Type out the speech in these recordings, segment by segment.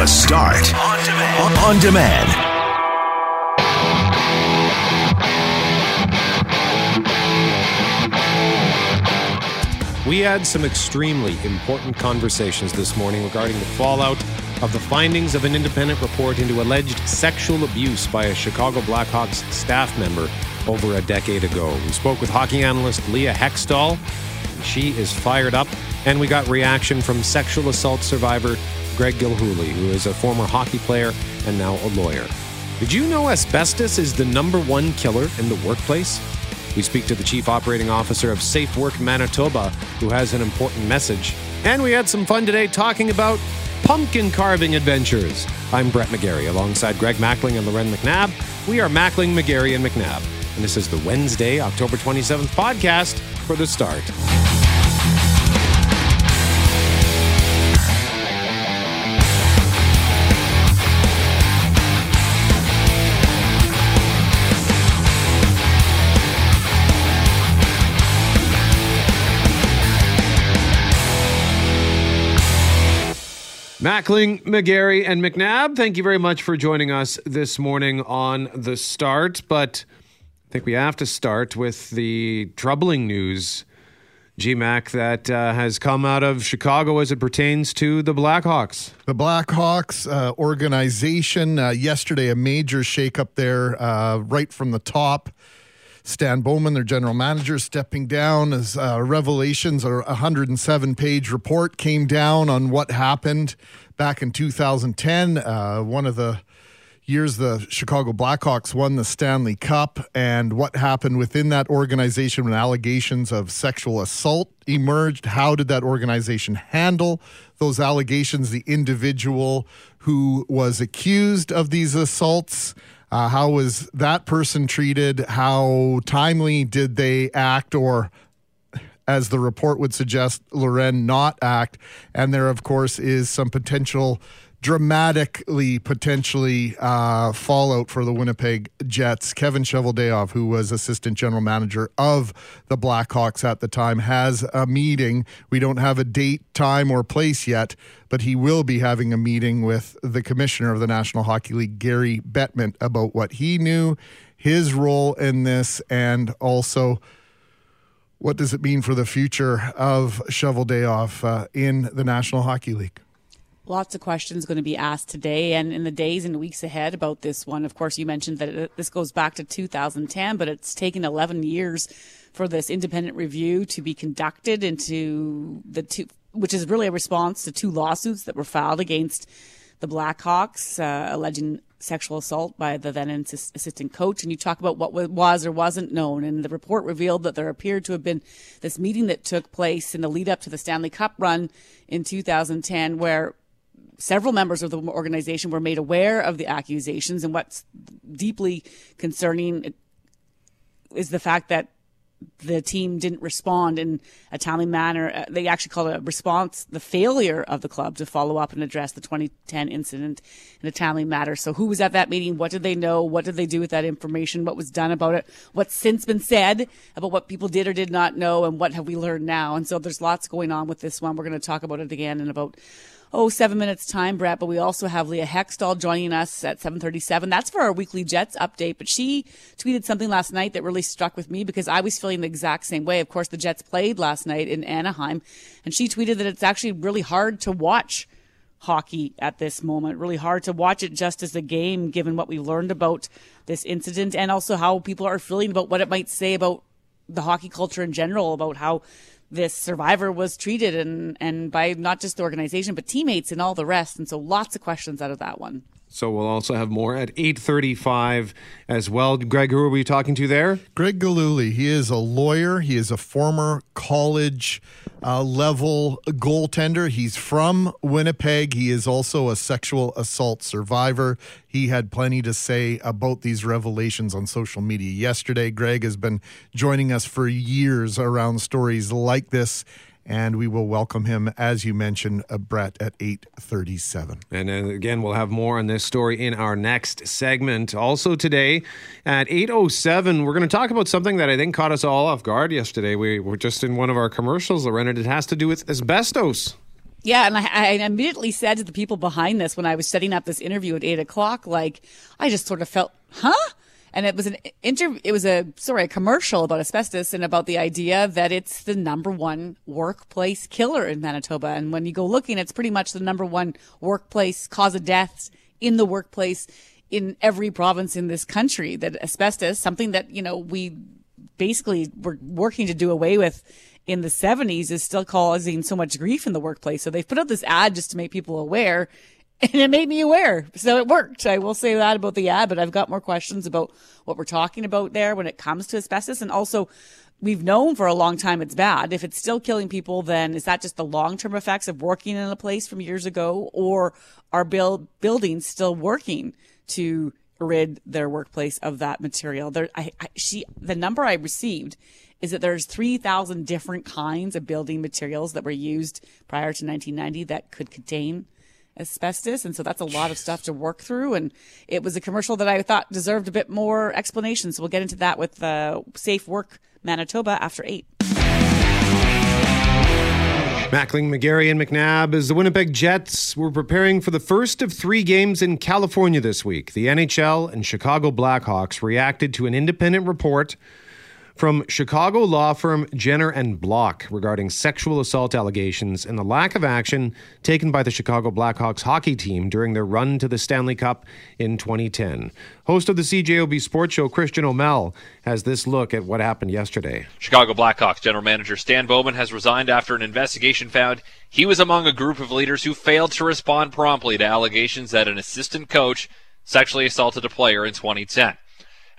The Start on demand. On demand. We had some extremely important conversations this morning regarding the fallout of the findings of an independent report into alleged sexual abuse by a Chicago Blackhawks staff member over a decade ago. We spoke with hockey analyst Leah Hextall. She is fired up, and we got reaction from sexual assault survivor Greg Gilhooly, who is a former hockey player and now a lawyer. Did you know asbestos is the number one killer in the workplace? We speak to the Chief Operating Officer of Safe Work Manitoba, who has an important message. And we had some fun today talking about pumpkin carving adventures. I'm Brett McGarry alongside Greg Mackling and Loren McNabb. We are Mackling, McGarry, and McNabb. And this is the Wednesday, October 27th podcast for the start. Mackling, McGarry, and McNabb, thank you very much for joining us this morning on The Start. But I think we have to start with the troubling news, GMAC, that uh, has come out of Chicago as it pertains to the Blackhawks. The Blackhawks uh, organization, uh, yesterday, a major shakeup there uh, right from the top. Stan Bowman, their general manager, stepping down as uh, revelations, or a 107 page report came down on what happened back in 2010. Uh, one of the years the Chicago Blackhawks won the Stanley Cup and what happened within that organization when allegations of sexual assault emerged. How did that organization handle those allegations? The individual who was accused of these assaults uh, how was that person treated? How timely did they act, or as the report would suggest, Loren not act? And there, of course, is some potential dramatically potentially uh, fallout for the Winnipeg Jets. Kevin Cheveldayoff, who was assistant general manager of the Blackhawks at the time, has a meeting. We don't have a date, time, or place yet, but he will be having a meeting with the commissioner of the National Hockey League, Gary Bettman, about what he knew, his role in this, and also what does it mean for the future of Cheveldayoff uh, in the National Hockey League. Lots of questions going to be asked today and in the days and weeks ahead about this one. Of course, you mentioned that this goes back to 2010, but it's taken 11 years for this independent review to be conducted into the two, which is really a response to two lawsuits that were filed against the Blackhawks, uh, alleging sexual assault by the then assistant coach. And you talk about what was or wasn't known. And the report revealed that there appeared to have been this meeting that took place in the lead up to the Stanley Cup run in 2010, where several members of the organization were made aware of the accusations. And what's deeply concerning is the fact that the team didn't respond in a timely manner. Uh, they actually called a response, the failure of the club to follow up and address the 2010 incident in a timely manner. So who was at that meeting? What did they know? What did they do with that information? What was done about it? What's since been said about what people did or did not know? And what have we learned now? And so there's lots going on with this one. We're going to talk about it again in about oh, seven minutes time, Brett. But we also have Leah Hextall joining us at 737. That's for our weekly Jets update. But she tweeted something last night that really struck with me because I was feeling the exact same way. Of course, the Jets played last night in Anaheim and she tweeted that it's actually really hard to watch hockey at this moment. Really hard to watch it just as a game, given what we learned about this incident and also how people are feeling about what it might say about the hockey culture in general, about how this survivor was treated and and by not just the organization but teammates and all the rest. And so lots of questions out of that one so we'll also have more at 8.35 as well. Greg, who are we talking to there? Greg Gilhooly. He is a lawyer. He is a former college uh, level goaltender. He's from Winnipeg. He is also a sexual assault survivor. He had plenty to say about these revelations on social media yesterday. Greg has been joining us for years around stories like this and we will welcome him, as you mentioned, uh, Brett, at 8.37. And then again, we'll have more on this story in our next segment. Also today at 8.07, we're going to talk about something that I think caught us all off guard yesterday. We were just in one of our commercials, Loren, it has to do with asbestos. Yeah, and I, I, immediately said to the people behind this when I was setting up this interview at eight o'clock, like I just sort of felt, huh? And it was an inter, it was a sorry, a commercial about asbestos and about the idea that it's the number one workplace killer in Manitoba. And when you go looking, it's pretty much the number one workplace cause of deaths in the workplace in every province in this country. That asbestos, something that you know we basically were working to do away with in the 70s is still causing so much grief in the workplace. So they've put out this ad just to make people aware and it made me aware. So it worked. I will say that about the ad, but I've got more questions about what we're talking about there when it comes to asbestos. And also, we've known for a long time it's bad. If it's still killing people, then is that just the long term effects of working in a place from years ago, or are build, buildings still working to rid their workplace of that material? There, I, I, she, the number I received is that there's 3,000 different kinds of building materials that were used prior to 1990 that could contain asbestos. And so that's a lot of stuff to work through. And it was a commercial that I thought deserved a bit more explanation. So we'll get into that with uh, Safe Work Manitoba after eight. Mackling, McGarry, and McNabb as the Winnipeg Jets were preparing for the first of three games in California this week. The NHL and Chicago Blackhawks reacted to an independent report from Chicago law firm Jenner and Block regarding sexual assault allegations and the lack of action taken by the Chicago Blackhawks hockey team during their run to the Stanley Cup in 2010. Host of the CJOB Sports Show, Christian O'Mel, has this look at what happened yesterday. Chicago Blackhawks general manager Stan Bowman has resigned after an investigation found he was among a group of leaders who failed to respond promptly to allegations that an assistant coach sexually assaulted a player in 2010.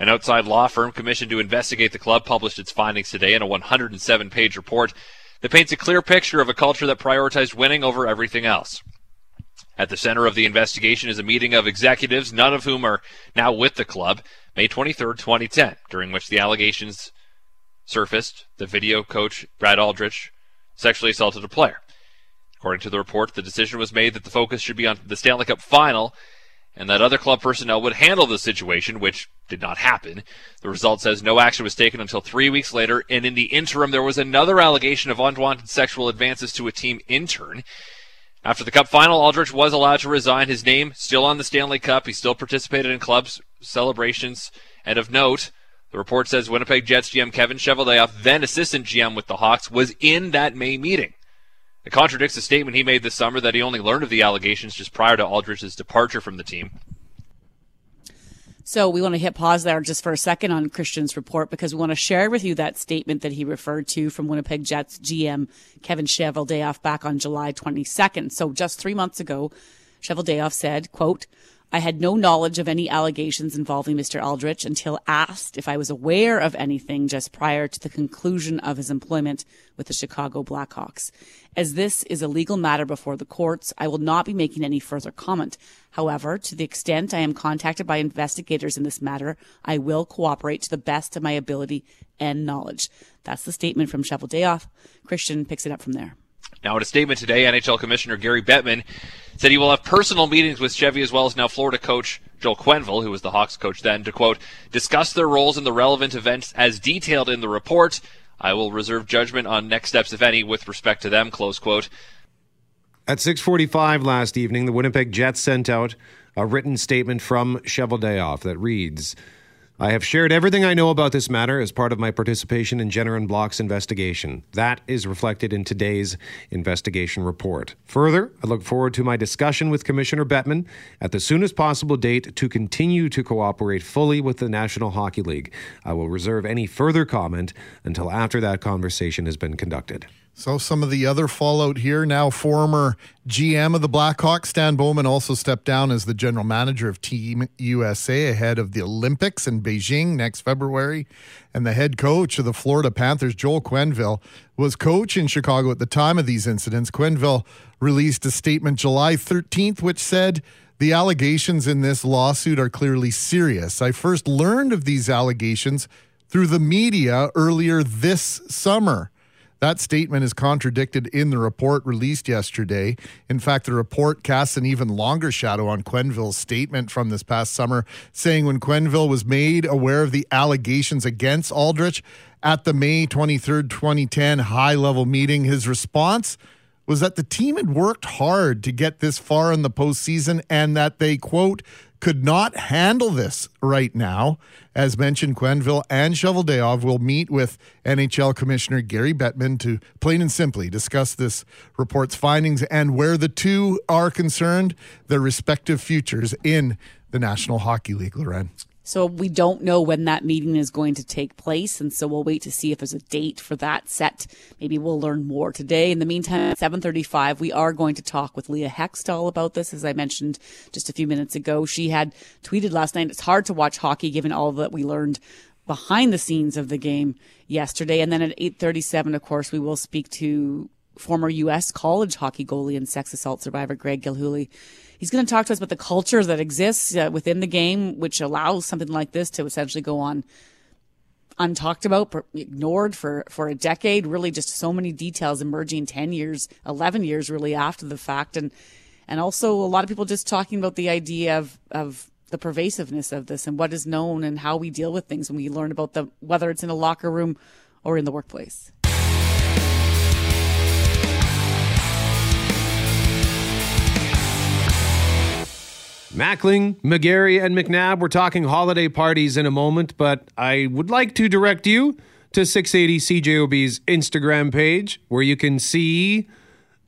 An outside law firm commissioned to investigate the club published its findings today in a 107 page report that paints a clear picture of a culture that prioritized winning over everything else. At the center of the investigation is a meeting of executives, none of whom are now with the club, May 23, 2010, during which the allegations surfaced that video coach Brad Aldrich sexually assaulted a player. According to the report, the decision was made that the focus should be on the Stanley Cup final and that other club personnel would handle the situation, which did not happen. The result says no action was taken until three weeks later, and in the interim, there was another allegation of unwanted sexual advances to a team intern. After the Cup final, Aldrich was allowed to resign. His name still on the Stanley Cup. He still participated in clubs celebrations. And of note, the report says Winnipeg Jets GM Kevin Cheveldayoff, then assistant GM with the Hawks, was in that May meeting. It contradicts a statement he made this summer that he only learned of the allegations just prior to Aldrich's departure from the team. So we want to hit pause there just for a second on Christian's report because we want to share with you that statement that he referred to from Winnipeg Jets GM Kevin Cheveldayoff back on July 22nd. So just three months ago, Cheveldayoff said, quote, I had no knowledge of any allegations involving Mr. Aldrich until asked if I was aware of anything just prior to the conclusion of his employment with the Chicago Blackhawks. As this is a legal matter before the courts, I will not be making any further comment. However, to the extent I am contacted by investigators in this matter, I will cooperate to the best of my ability and knowledge. That's the statement from Cheveldayoff. Christian picks it up from there. Now, in a statement today, NHL Commissioner Gary Bettman said he will have personal meetings with Chevy as well as now Florida coach Joel Quenneville, who was the Hawks coach then, to quote, discuss their roles in the relevant events as detailed in the report. I will reserve judgment on next steps, if any, with respect to them, close quote. At 6:45 last evening, the Winnipeg Jets sent out a written statement from Cheveldayoff that reads, I have shared everything I know about this matter as part of my participation in Jenner and Block's investigation. That is reflected in today's investigation report. Further, I look forward to my discussion with Commissioner Bettman at the soonest possible date to continue to cooperate fully with the National Hockey League. I will reserve any further comment until after that conversation has been conducted. So, some of the other fallout here now, former GM of the Blackhawks, Stan Bowman, also stepped down as the general manager of Team USA ahead of the Olympics in Beijing next February. And the head coach of the Florida Panthers, Joel Quenneville, was coach in Chicago at the time of these incidents. Quenneville released a statement July 13th, which said, the allegations in this lawsuit are clearly serious. I first learned of these allegations through the media earlier this summer. That statement is contradicted in the report released yesterday. In fact, the report casts an even longer shadow on Quenneville's statement from this past summer, saying when Quenville was made aware of the allegations against Aldrich at the May 23rd, 2010 high level meeting, his response was that the team had worked hard to get this far in the postseason and that they, quote, could not handle this right now. As mentioned, Quenneville and Cheveldayoff will meet with NHL Commissioner Gary Bettman to plain and simply discuss this report's findings and where the two are concerned, their respective futures in the National Hockey League, Loren. So we don't know when that meeting is going to take place. And so we'll wait to see if there's a date for that set. Maybe we'll learn more today. In the meantime, at 735, we are going to talk with Leah Hextall about this. As I mentioned just a few minutes ago, she had tweeted last night, it's hard to watch hockey given all that we learned behind the scenes of the game yesterday. And then at 837, of course, we will speak to former U.S. college hockey goalie and sex assault survivor Greg Gilhooly. He's going to talk to us about the culture that exists uh, within the game, which allows something like this to essentially go on untalked about, ignored for, for a decade. Really, just so many details emerging 10 years, 11 years really after the fact. And, and also a lot of people just talking about the idea of, of the pervasiveness of this and what is known and how we deal with things when we learn about the, whether it's in a locker room or in the workplace. Mackling, McGarry, and McNabb. We're talking holiday parties in a moment, but I would like to direct you to 680 CJOB's Instagram page where you can see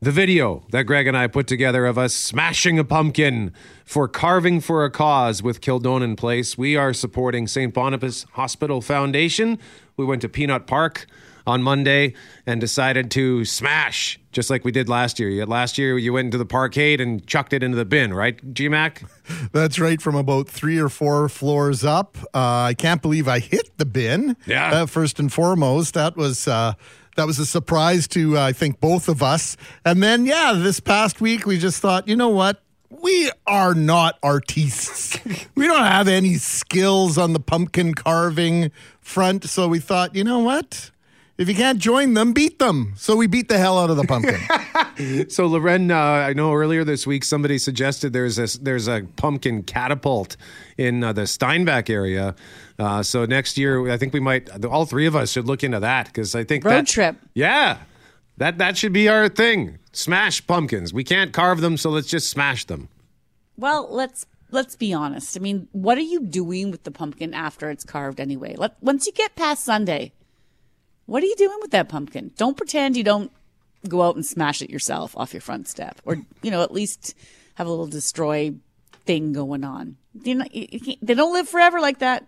the video that Greg and I put together of us smashing a pumpkin for carving for a cause with Kildonan Place. We are supporting St. Boniface Hospital Foundation. We went to Peanut Park on Monday and decided to smash just like we did last year. Last year you went into the parkade and chucked it into the bin, right, GMAC? That's right, from about three or four floors up. Uh, I can't believe I hit the bin. Yeah. Uh, first and foremost, that was. Uh, that was a surprise to uh, I think both of us. And then yeah, this past week we just thought, you know what? We are not artists. we don't have any skills on the pumpkin carving front, so we thought, you know what? If you can't join them, beat them. So we beat the hell out of the pumpkin. so Loren, uh, I know earlier this week somebody suggested there's a there's a pumpkin catapult in uh, the Steinbach area. Uh, so next year, I think we might all three of us should look into that because I think road that, trip. Yeah, that that should be our thing. Smash pumpkins. We can't carve them, so let's just smash them. Well, let's let's be honest. I mean, what are you doing with the pumpkin after it's carved anyway? Let once you get past Sunday what are you doing with that pumpkin? Don't pretend you don't go out and smash it yourself off your front step, or you know, at least have a little destroy thing going on. You know, they don't live forever like that.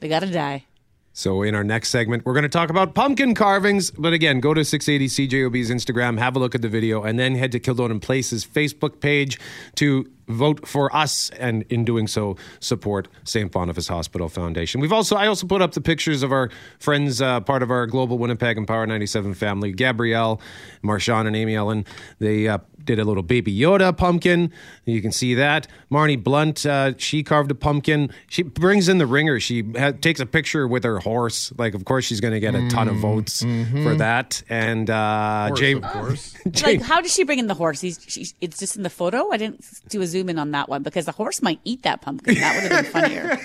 They gotta die. So, in our next segment, we're going to talk about pumpkin carvings. But again, go to 680 CJOB's Instagram, have a look at the video, and then head to Kildonan Place's Facebook page to vote for us, and in doing so, support St. Boniface Hospital Foundation. We've also I also put up the pictures of our friends, uh, part of our global Winnipeg and Power 97 family, Gabrielle, Marshawn, and Amy Ellen. They uh, did a little baby Yoda pumpkin. You can see that. Marnie Blunt, uh, she carved a pumpkin. She brings in the ringer. She ha- takes a picture with her horse. Like, of course, she's going to get a ton of mm, votes mm-hmm. for that. And uh, horse, Jay, of course. Jay, like, how does she bring in the horse? He's, she, it's just in the photo. I didn't do a zoom in on that one because the horse might eat that pumpkin. That would have been funnier.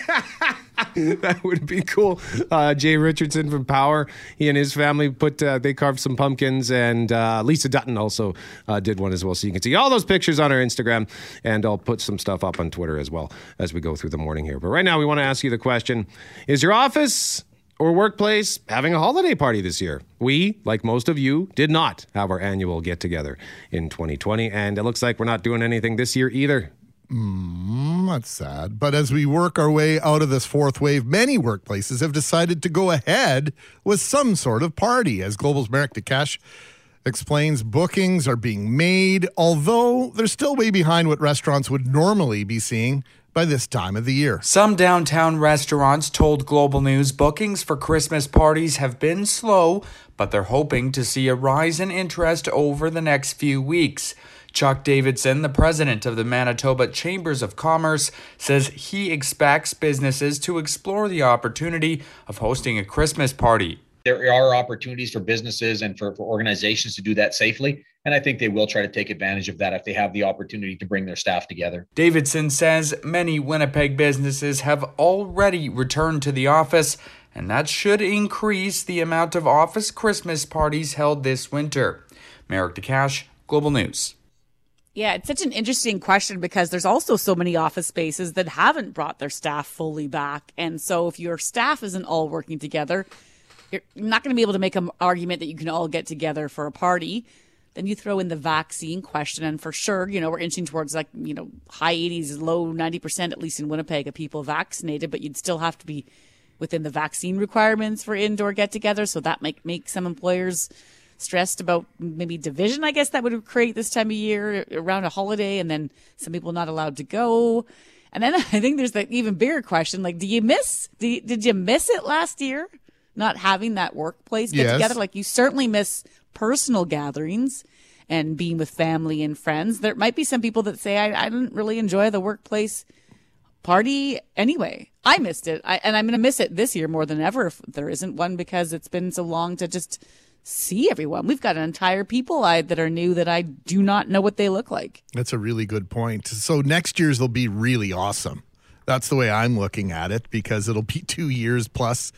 that would be cool. Uh, Jay Richardson from Power, he and his family put uh, they carved some pumpkins, and uh, Lisa Dutton also uh, did one as well. So you can see all those pictures on our Instagram, and I'll put some stuff up on Twitter as well as we go through the morning here. But right now, we want to ask you the question: Is your office or workplace having a holiday party this year. We, like most of you, did not have our annual get together in 2020, and it looks like we're not doing anything this year either. Mm, that's sad. But as we work our way out of this fourth wave, many workplaces have decided to go ahead with some sort of party. As Global's Marek Tkach explains, bookings are being made, although they're still way behind what restaurants would normally be seeing by this time of the year. Some downtown restaurants told Global News bookings for Christmas parties have been slow, but they're hoping to see a rise in interest over the next few weeks. Chuck Davidson, the president of the Manitoba Chambers of Commerce, says he expects businesses to explore the opportunity of hosting a Christmas party. There are opportunities for businesses and for, for organizations to do that safely. And I think they will try to take advantage of that if they have the opportunity to bring their staff together. Davidson says many Winnipeg businesses have already returned to the office, and that should increase the amount of office Christmas parties held this winter. Marek Tkach, Global News. Yeah, it's such an interesting question because there's also so many office spaces that haven't brought their staff fully back. And so if your staff isn't all working together, you're not going to be able to make an argument that you can all get together for a party. Then you throw in the vaccine question, and for sure, you know, we're inching towards like, you know, high 80s, low 90%, at least in Winnipeg, of people vaccinated, but you'd still have to be within the vaccine requirements for indoor get together. So that might make some employers stressed about maybe division, I guess that would create this time of year around a holiday, and then some people not allowed to go. And then I think there's the even bigger question: like, do you miss? Do you, did you miss it last year? Not having that workplace get Yes. together, like you certainly miss personal gatherings and being with family and friends. There might be some people that say, I, I didn't really enjoy the workplace party anyway. I missed it. I, and I'm going to miss it this year more than ever if there isn't one because it's been so long to just see everyone. We've got an entire people I, that are new that I do not know what they look like. That's a really good point. So next year's will be really awesome. That's the way I'm looking at it because it'll be two years plus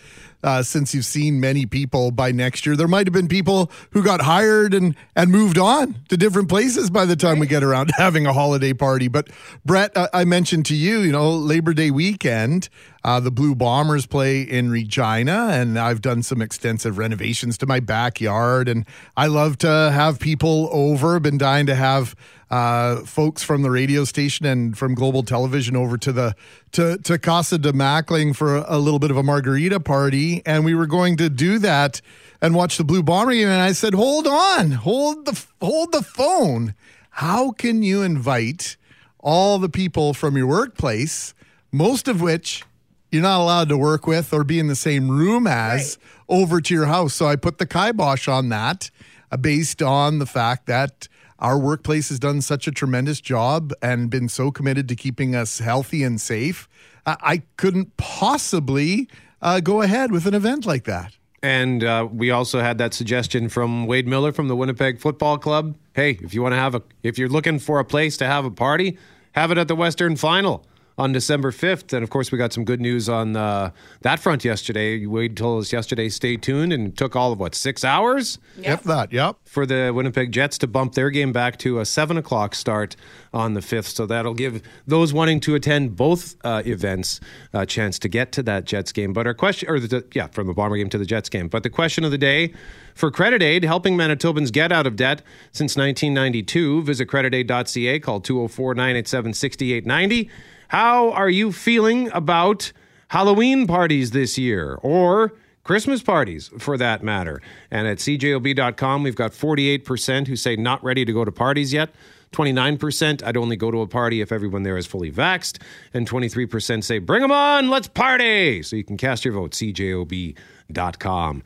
uh, since you've seen many people by next year. There might have been people who got hired and and moved on to different places by the time we get around to having a holiday party. But Brett, I, I mentioned to you, you know, Labor Day weekend, uh, the Blue Bombers play in Regina, and I've done some extensive renovations to my backyard, and I love to have people over. Been dying to have uh, folks from the radio station and from Global Television over to the to to Casa de Mackling for a little bit of a margarita party, and we were going to do that and watch the Blue Bomber game. And I said, "Hold on, hold the hold the phone. How can you invite all the people from your workplace, most of which?" You're not allowed to work with or be in the same room as over to your house. So I put the kibosh on that uh, based on the fact that our workplace has done such a tremendous job and been so committed to keeping us healthy and safe. I, couldn't possibly uh, go ahead with an event like that. And uh, we also had that suggestion from Wade Miller from the Winnipeg Football Club. Hey, if you want to have a, if you're looking for a place to have a party, have it at the Western Final on December 5th. And of course, we got some good news on uh, that front yesterday. Wade told us yesterday, stay tuned, and it took all of what, six hours? If that, yep. for the Winnipeg Jets to bump their game back to a seven o'clock start on the fifth. So that'll give those wanting to attend both uh, events a chance to get to that Jets game. But our question, or the, yeah, from the Bomber game to the Jets game. But the question of the day for Credit Aid, helping Manitobans get out of debt since 1992. Visit creditaid.ca, call 204 987 6890. How are you feeling about Halloween parties this year? Or Christmas parties for that matter. And at cjob.com, we've got 48% who say not ready to go to parties yet. 29% I'd only go to a party if everyone there is fully vaxxed. And 23% say bring them on, let's party. So you can cast your vote, cjob.com.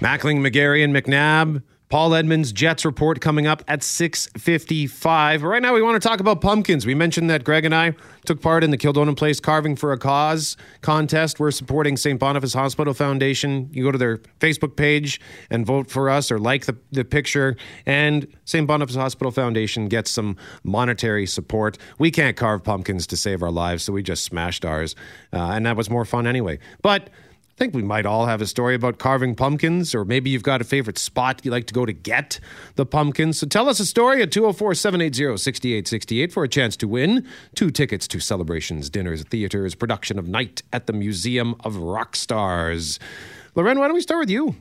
Mackling, McGarry, and McNabb. Paul Edmonds Jets report coming up at 6:55. Right now we want to talk about pumpkins. We mentioned that Greg and I took part in the Kildonan Place Carving for a Cause contest. We're supporting St. Boniface Hospital Foundation. You go to their Facebook page and vote for us or like the, the picture and St. Boniface Hospital Foundation gets some monetary support. We can't carve pumpkins to save our lives, so we just smashed ours. Uh, and that was more fun anyway. But I think we might all have a story about carving pumpkins, or maybe you've got a favorite spot you like to go to get the pumpkins. So tell us a story at 204 780 6868 for a chance to win two tickets to celebrations, dinners, theaters, production of Night at the Museum of Rock Stars. Loren, why don't we start with you?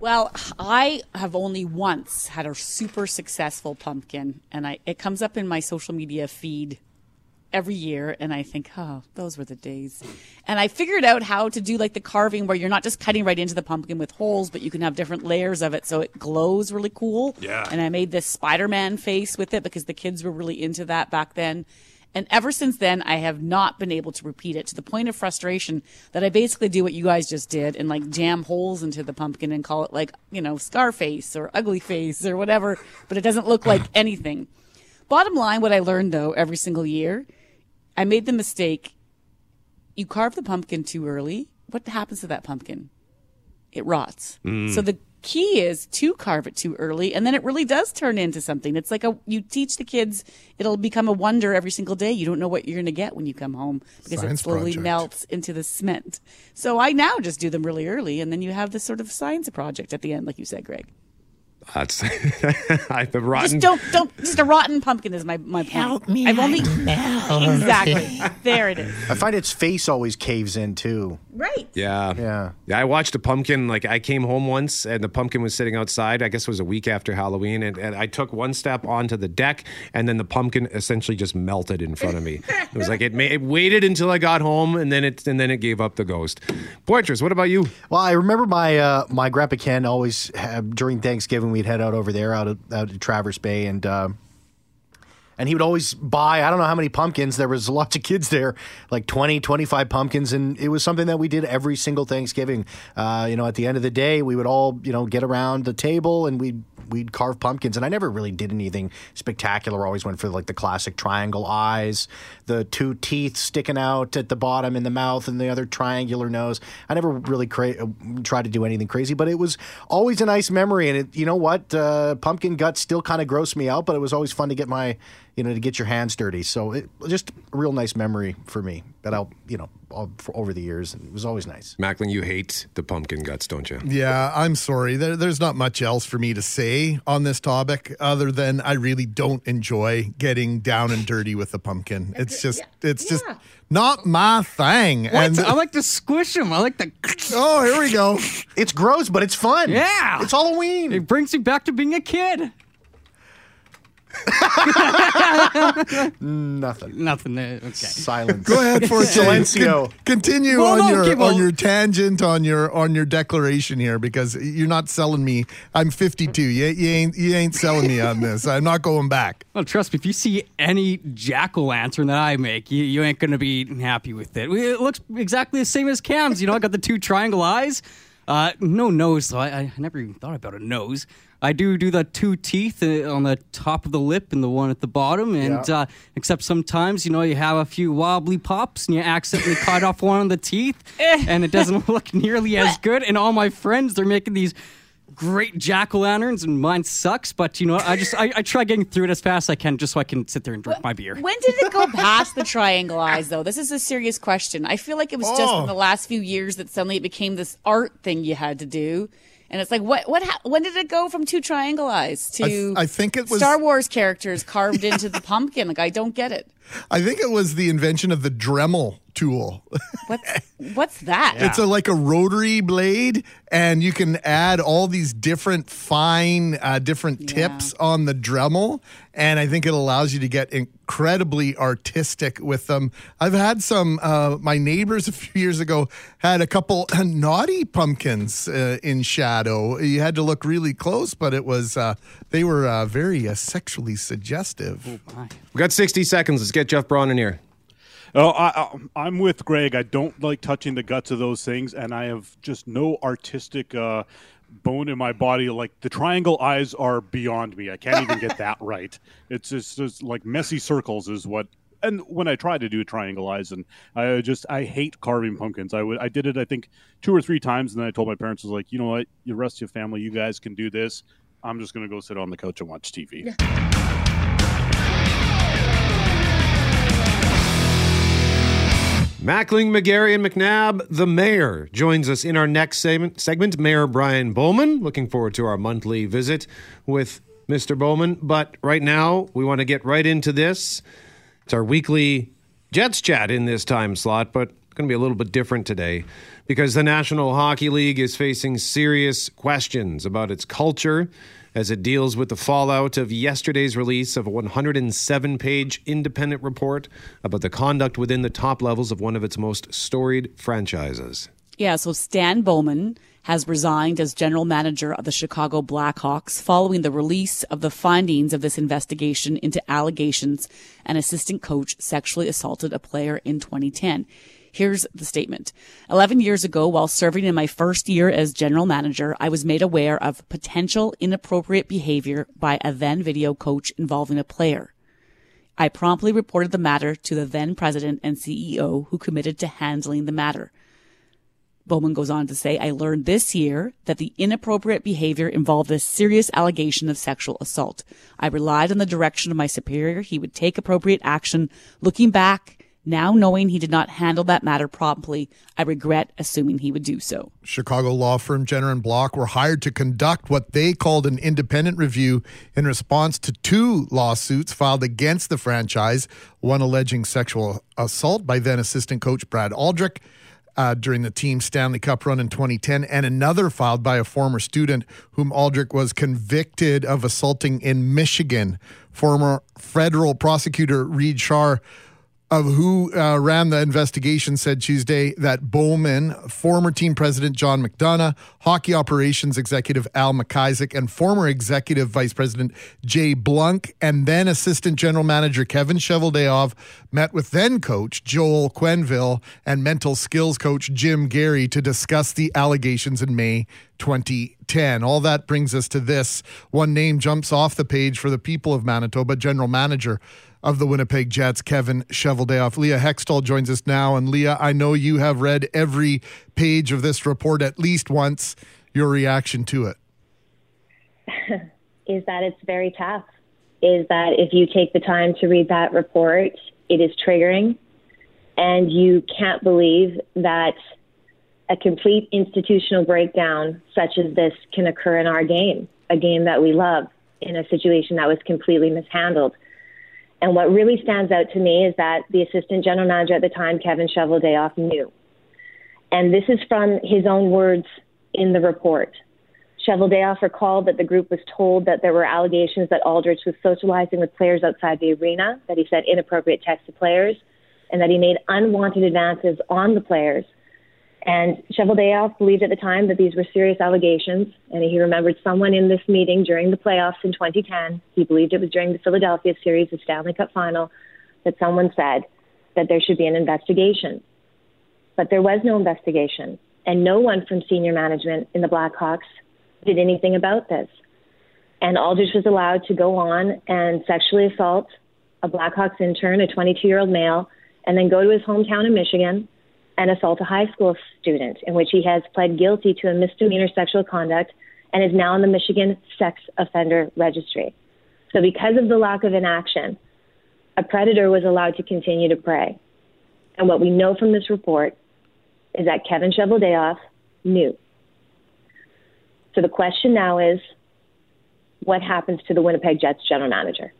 Well, I have only once had a super successful pumpkin, and I it comes up in my social media feed every year, and I think, oh, those were the days. And I figured out how to do like the carving where you're not just cutting right into the pumpkin with holes, but you can have different layers of it so it glows really cool. Yeah. And I made this Spider Man face with it because the kids were really into that back then. And ever since then, I have not been able to repeat it to the point of frustration that I basically do what you guys just did and like jam holes into the pumpkin and call it like, you know, Scarface or Ugly Face or whatever, but it doesn't look like anything. Bottom line, what I learned though every single year, I made the mistake. You carve the pumpkin too early. What happens to that pumpkin? It rots. So mm. the key is to carve it too early, and then it really does turn into something. It's like a you teach the kids, it'll become a wonder every single day. You don't know what you're going to get when you come home because Science it slowly project. melts into the cement. So I now just do them really early, and then you have this sort of science project at the end, like you said, Greg. That's I, the rotten. Just don't don't just a rotten pumpkin is my my point. Help me, I've only I exactly there it is. I find its face always caves in too. Right. Yeah. Yeah. Yeah, I watched a pumpkin. Like, I came home once and the pumpkin was sitting outside. I guess it was a week after Halloween. And, and I took one step onto the deck and then the pumpkin essentially just melted in front of me. It was like it, ma- it waited until I got home and then it and then it gave up the ghost. Poitras, what about you? Well, I remember my uh, my grandpa Ken always had, during Thanksgiving we'd head out over there out of out of Traverse Bay and. Uh, And he would always buy i don't know how many pumpkins there was lots of kids there like 20 25 pumpkins and it was something that we did every single thanksgiving. Uh, you know at the end of the day we would all you know get around the table and we'd we'd carve pumpkins and i never really did anything spectacular always went for like the classic triangle eyes the two teeth sticking out at the bottom in the mouth and the other triangular nose. I never really cra- uh, tried to do anything crazy but it was always a nice memory and it, you know what uh, pumpkin guts still kind of grossed me out but it was always fun to get my you know to get your hands dirty so it just a real nice memory for me that i'll you know all, for over the years it was always nice Mackling, you hate the pumpkin guts, don't you? Yeah, I'm sorry. There, there's not much else for me to say on this topic other than I really don't enjoy getting down and dirty with the pumpkin. It's just, it's just not my thing. And I like to squish them. I like to. oh, here we go. it's gross but it's fun Yeah. it's halloween It brings me back to being a kid. Nothing Nothing there. Okay. silence Go ahead for Silencio. continue Well, on no, your okay, well- on your tangent on your on your declaration here because you're not selling me. I'm 52. You, you ain't you ain't selling me on this. I'm not going back. Well, trust me, if you see any jack o' lantern that I make, you, you ain't going to be happy with it. It looks exactly the same as Cam's. You know, I got the two triangle eyes. Uh, no nose, though. I, I never even thought about a nose. I do do the two teeth uh, on the top of the lip and the one at the bottom. And Yeah. uh, except sometimes, you know, you have a few wobbly pops and you accidentally cut off one of the teeth, and it doesn't look nearly as good. And all my friends, they're making these great jack o' lanterns, and mine sucks. But you know. I just I, I try getting through it as fast as I can, just so I can sit there and drink my beer. When did it go past the triangle eyes, though? This is a serious question. I feel like it was just Oh. in the last few years that suddenly it became this art thing you had to do. And it's like, what, what, ha- when did it go from two triangle eyes to I th- I think it was- Star Wars characters carved into the pumpkin? Like, I don't get it. I think it was the invention of the Dremel tool. What's, what's that? It's a, like a rotary blade, and you can add all these different fine, uh, different tips on the Dremel. And I think it allows you to get incredibly artistic with them. I've had some, uh, my neighbors a few years ago had a couple naughty pumpkins uh, in shadow. You had to look really close, but it was, uh, they were uh, very uh, sexually suggestive. We got 60 seconds. Let's get Jeff Braun in here. Oh, I, I, I'm with Greg. I don't like touching the guts of those things, and I have just no artistic uh, bone in my body. Like the triangle eyes are beyond me. I can't even get that right. It's just, just like messy circles is what. And when I try to do triangle eyes, and I just I hate carving pumpkins. I would I did it I think two or three times, and then I told my parents I was like, you know what, the rest of your family, you guys can do this. I'm just gonna go sit on the couch and watch TV. Mackling, McGarry, and McNabb, the mayor, joins us in our next segment. Mayor Brian Bowman. Looking forward to our monthly visit with Mr. Bowman. But right now, we want to get right into this. It's our weekly Jets chat in this time slot, but it's going to be a little bit different today because the National Hockey League is facing serious questions about its culture as it deals with the fallout of yesterday's release of a 107 page independent report about the conduct within the top levels of one of its most storied franchises. Yeah, so Stan Bowman has resigned as general manager of the Chicago Blackhawks following the release of the findings of this investigation into allegations an assistant coach sexually assaulted a player in 2010. Here's the statement. 11 years ago, while serving in my first year as general manager, I was made aware of potential inappropriate behavior by a then video coach involving a player. I promptly reported the matter to the then president and CEO who committed to handling the matter. Bowman goes on to say, I learned this year that the inappropriate behavior involved a serious allegation of sexual assault. I relied on the direction of my superior. He would take appropriate action. Looking back, now knowing he did not handle that matter promptly, I regret assuming he would do so. Chicago law firm Jenner and Block were hired to conduct what they called an independent review in response to two lawsuits filed against the franchise, one alleging sexual assault by then assistant coach Brad Aldrich uh, during the team's Stanley Cup run in 2010, and another filed by a former student whom Aldrich was convicted of assaulting in Michigan. Former federal prosecutor Reid Schar of who uh, ran the investigation said Tuesday that Bowman, former team president John McDonough, hockey operations executive Al McIsaac, and former executive vice president Jay Blunk, and then assistant general manager Kevin Cheveldayoff met with then coach Joel Quenneville and mental skills coach Jim Gary to discuss the allegations in May 2010. All that brings us to this. One name jumps off the page for the people of Manitoba, general manager of the Winnipeg Jets, Kevin Cheveldayoff. Leah Hextall joins us now. And Leah, I know you have read every page of this report at least once. Your reaction to it? is that it's very tough. Is that if you take the time to read that report, it is triggering. And you can't believe that a complete institutional breakdown such as this can occur in our game, a game that we love, in a situation that was completely mishandled. And what really stands out to me is that the assistant general manager at the time, Kevin Cheveldayoff, knew. And this is from his own words in the report. Cheveldayoff recalled that the group was told that there were allegations that Aldrich was socializing with players outside the arena, that he sent inappropriate texts to players, and that he made unwanted advances on the players and Cheveldayoff believed at the time that these were serious allegations, and he remembered someone in this meeting during the playoffs in 2010. He believed it was during the Philadelphia series, the Stanley Cup final, that someone said that there should be an investigation. But there was no investigation, and no one from senior management in the Blackhawks did anything about this. And Aldrich was allowed to go on and sexually assault a Blackhawks intern, a 22 year old male, and then go to his hometown in Michigan and assault a high school student, in which he has pled guilty to a misdemeanor sexual conduct and is now in the Michigan Sex Offender Registry. So, because of the lack of inaction, a predator was allowed to continue to prey. And what we know from this report is that Kevin Cheveldayoff knew. So the question now is what happens to the Winnipeg Jets general manager?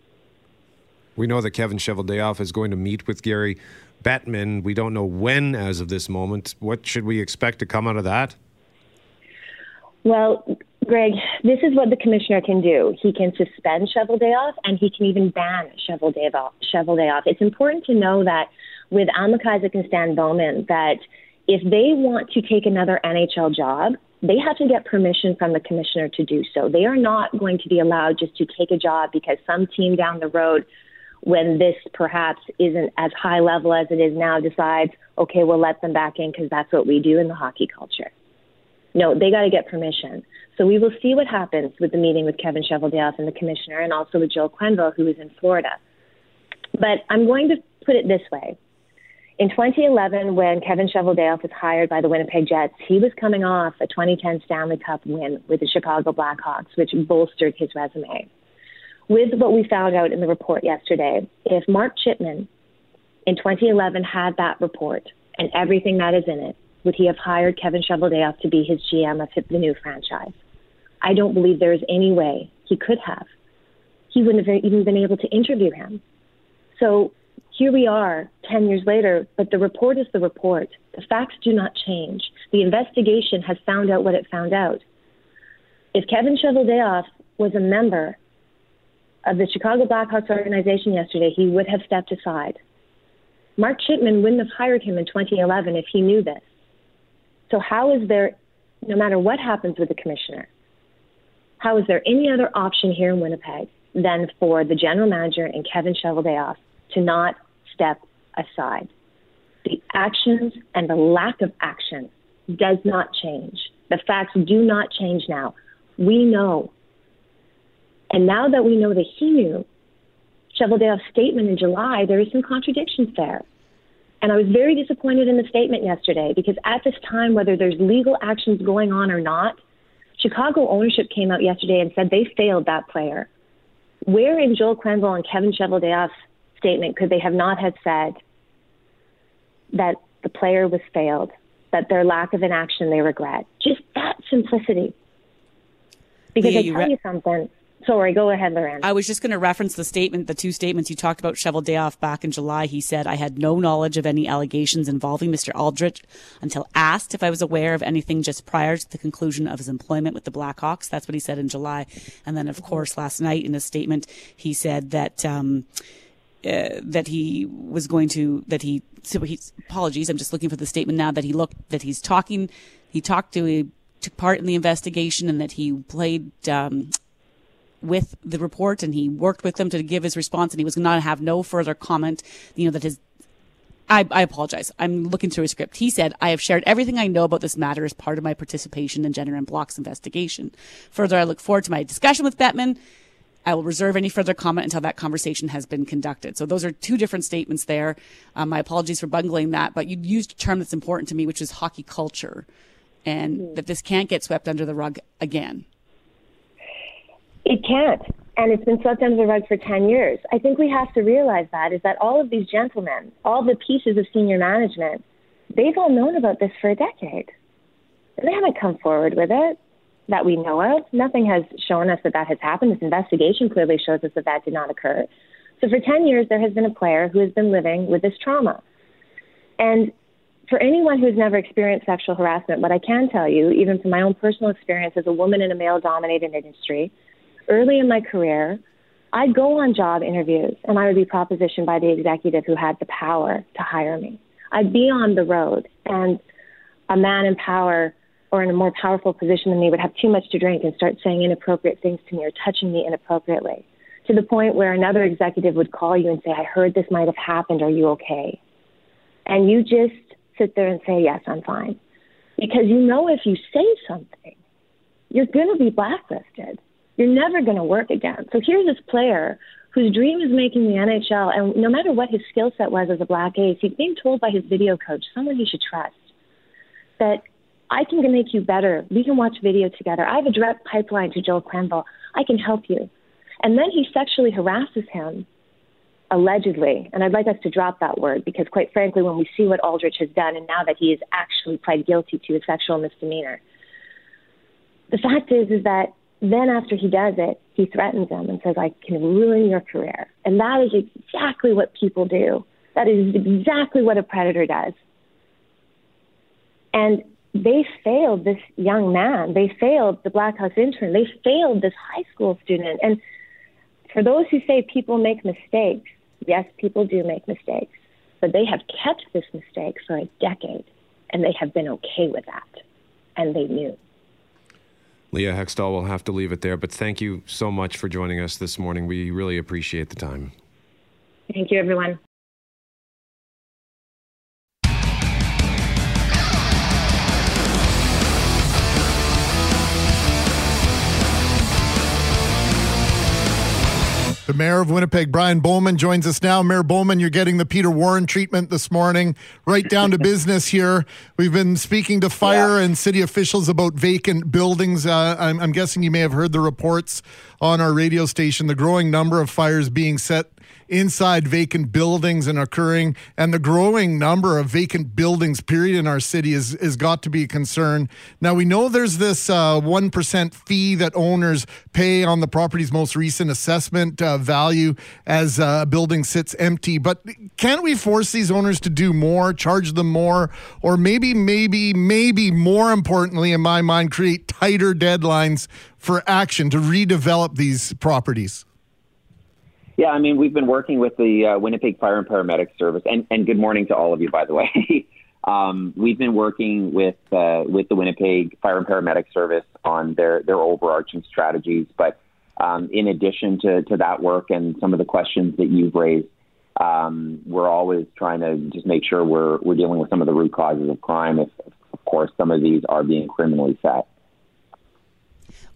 We know that Kevin Cheveldayoff is going to meet with Gary Bettman. We don't know when as of this moment. What should we expect to come out of that? Well, Greg, this is what the commissioner can do. He can suspend Cheveldayoff and he can even ban Cheveldayoff. It's important to know that with Al McIsaac and Stan Bowman, that if they want to take another NHL job, they have to get permission from the commissioner to do so. They are not going to be allowed just to take a job because some team down the road when this perhaps isn't as high level as it is now decides, okay, we'll let them back in because that's what we do in the hockey culture. No, they got to get permission. So we will see what happens with the meeting with Kevin Cheveldayoff and the commissioner, and also with Joel Quenneville, who is in Florida. But I'm going to put it this way. In 2011, when Kevin Cheveldayoff was hired by the Winnipeg Jets, he was coming off a 2010 Stanley Cup win with the Chicago Blackhawks, which bolstered his resume with what we found out in the report yesterday, if Mark Chipman in 2011 had that report and everything that is in it, would he have hired Kevin Cheveldayoff to be his GM of the new franchise? I don't believe there is any way he could have. He wouldn't have even been able to interview him. So here we are 10 years later, but the report is the report. The facts do not change. The investigation has found out what it found out. If Kevin Cheveldayoff was a member of the Chicago Blackhawks organization yesterday, he would have stepped aside. Mark Chipman wouldn't have hired him in 2011 if he knew this. So, how is there, no matter what happens with the commissioner, how is there any other option here in Winnipeg than for the general manager and Kevin Cheveldayoff to not step aside? The actions and the lack of action does not change. The facts do not change now. We know and now that we know that he knew Cheveldayoff's statement in July, there is some contradictions there. And I was very disappointed in the statement yesterday because at this time, whether there's legal actions going on or not, Chicago ownership came out yesterday and said they failed that player. Where in Joel Quenneville and Kevin Cheveldayoff's statement could they have not had said that the player was failed, that their lack of inaction they regret? Just that simplicity. Because Leah, I tell re- you something. Sorry, go ahead, Loren. I was just going to reference the statement, the two statements you talked about Cheveldayoff back in July. He said, I had no knowledge of any allegations involving Mr. Aldrich until asked if I was aware of anything just prior to the conclusion of his employment with the Blackhawks. That's what he said in July. And then, of course, last night in a statement, he said that, um, uh, that he was going to, that he, so he, apologies, I'm just looking for the statement now that he looked, that he's talking, he talked to, he took part in the investigation and that he played, um, with the report and he worked with them to give his response and he was going to have no further comment, you know, that his I, I apologize. I'm looking through his script. He said, I have shared everything I know about this matter as part of my participation in Jenner and Block's investigation. Further, I look forward to my discussion with Bettman. I will reserve any further comment until that conversation has been conducted. So those are two different statements there. Um, my apologies for bungling that, but you used a term that's important to me, which is hockey culture, and that this can't get swept under the rug again. It can't. And it's been swept under the rug for 10 years. I think we have to realize that is that all of these gentlemen, all the pieces of senior management, they've all known about this for a decade. And they haven't come forward with it that we know of. Nothing has shown us that that has happened. This investigation clearly shows us that that did not occur. So for 10 years, there has been a player who has been living with this trauma. And for anyone who's never experienced sexual harassment, what I can tell you, even from my own personal experience as a woman in a male dominated industry, early in my career, I'd go on job interviews and I would be propositioned by the executive who had the power to hire me. I'd be on the road and a man in power or in a more powerful position than me would have too much to drink and start saying inappropriate things to me or touching me inappropriately to the point where another executive would call you and say, I heard this might have happened. Are you okay? And you just sit there and say, Yes, I'm fine. Because you know if you say something, you're going to be blacklisted. You're never going to work again. So here's this player whose dream is making the NHL, and no matter what his skill set was as a black ace, he's being told by his video coach, someone he should trust, that I can make you better. We can watch video together. I have a direct pipeline to Joel Quenneville. I can help you. And then he sexually harasses him, allegedly. And I'd like us to drop that word because, quite frankly, when we see what Aldrich has done, and now that he has actually pled guilty to a sexual misdemeanor, the fact is, is that then after he does it, he threatens him and says, I can ruin your career. And that is exactly what people do. That is exactly what a predator does. And they failed this young man. They failed the Blackhawks intern. They failed this high school student. And for those who say people make mistakes, yes, people do make mistakes. But they have kept this mistake for a decade, and they have been okay with that. And they knew. Leah Hextall will have to leave it there, but thank you so much for joining us this morning. We really appreciate the time. Thank you, everyone. The mayor of Winnipeg, Brian Bowman, joins us now. Mayor Bowman, you're getting the Peter Warren treatment this morning. Right down to business here. We've been speaking to fire yeah. and city officials about vacant buildings. Uh, I'm, I'm guessing you may have heard the reports on our radio station. The growing number of fires being set inside vacant buildings and occurring, and the growing number of vacant buildings, period, in our city is, is got to be a concern. Now, we know there's this uh, 1% fee that owners pay on the property's most recent assessment uh, value as uh, a building sits empty, but can't we force these owners to do more, charge them more, or maybe, maybe, maybe more importantly, in my mind, create tighter deadlines for action to redevelop these properties? Yeah, I mean, we've been working with the uh, Winnipeg Fire and Paramedic Service, and, and good morning to all of you, by the way. um, we've been working with uh, with the Winnipeg Fire and Paramedic Service on their their overarching strategies. But um, in addition to, to that work and some of the questions that you've raised, um, we're always trying to just make sure we're we're dealing with some of the root causes of crime. If, of course, some of these are being criminally set.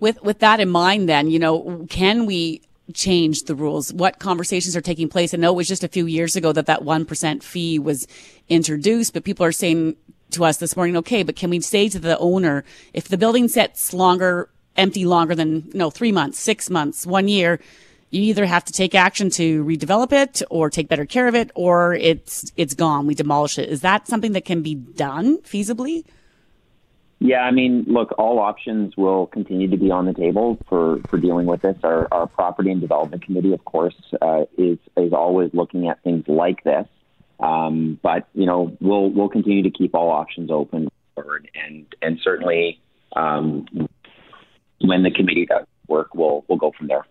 With with that in mind, then you know, can we change the rules? What conversations are taking place? I know it was just a few years ago that that 1% fee was introduced, but people are saying to us this morning, okay, but can we say to the owner, if the building sits longer, empty longer than, no, three months, six months, one year, you either have to take action to redevelop it or take better care of it or it's, it's gone. We demolish it. Is that something that can be done feasibly? Yeah, I mean, look, all options will continue to be on the table for, for dealing with this. Our, our property and development committee, of course, uh, is is always looking at things like this. Um, but you know, we'll we'll continue to keep all options open and and certainly um, when the committee does work, we'll we'll go from there.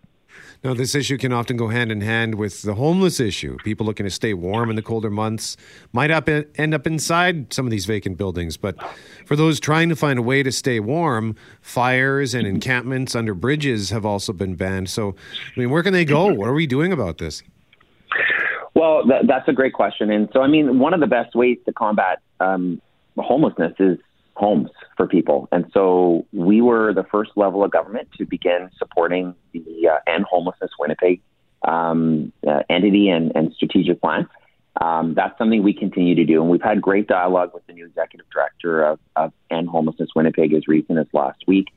Now, this issue can often go hand in hand with the homeless issue. People looking to stay warm in the colder months might up, end up inside some of these vacant buildings. But for those trying to find a way to stay warm, fires and encampments under bridges have also been banned. So, I mean, where can they go? What are we doing about this? Well, that, that's a great question. And so, I mean, one of the best ways to combat um, homelessness is homes for people. And so we were the first level of government to begin supporting the uh, End Homelessness Winnipeg um, uh, entity and, and, strategic plan. Um, that's something we continue to do. And we've had great dialogue with the new executive director of, of End Homelessness Winnipeg as recent as last week.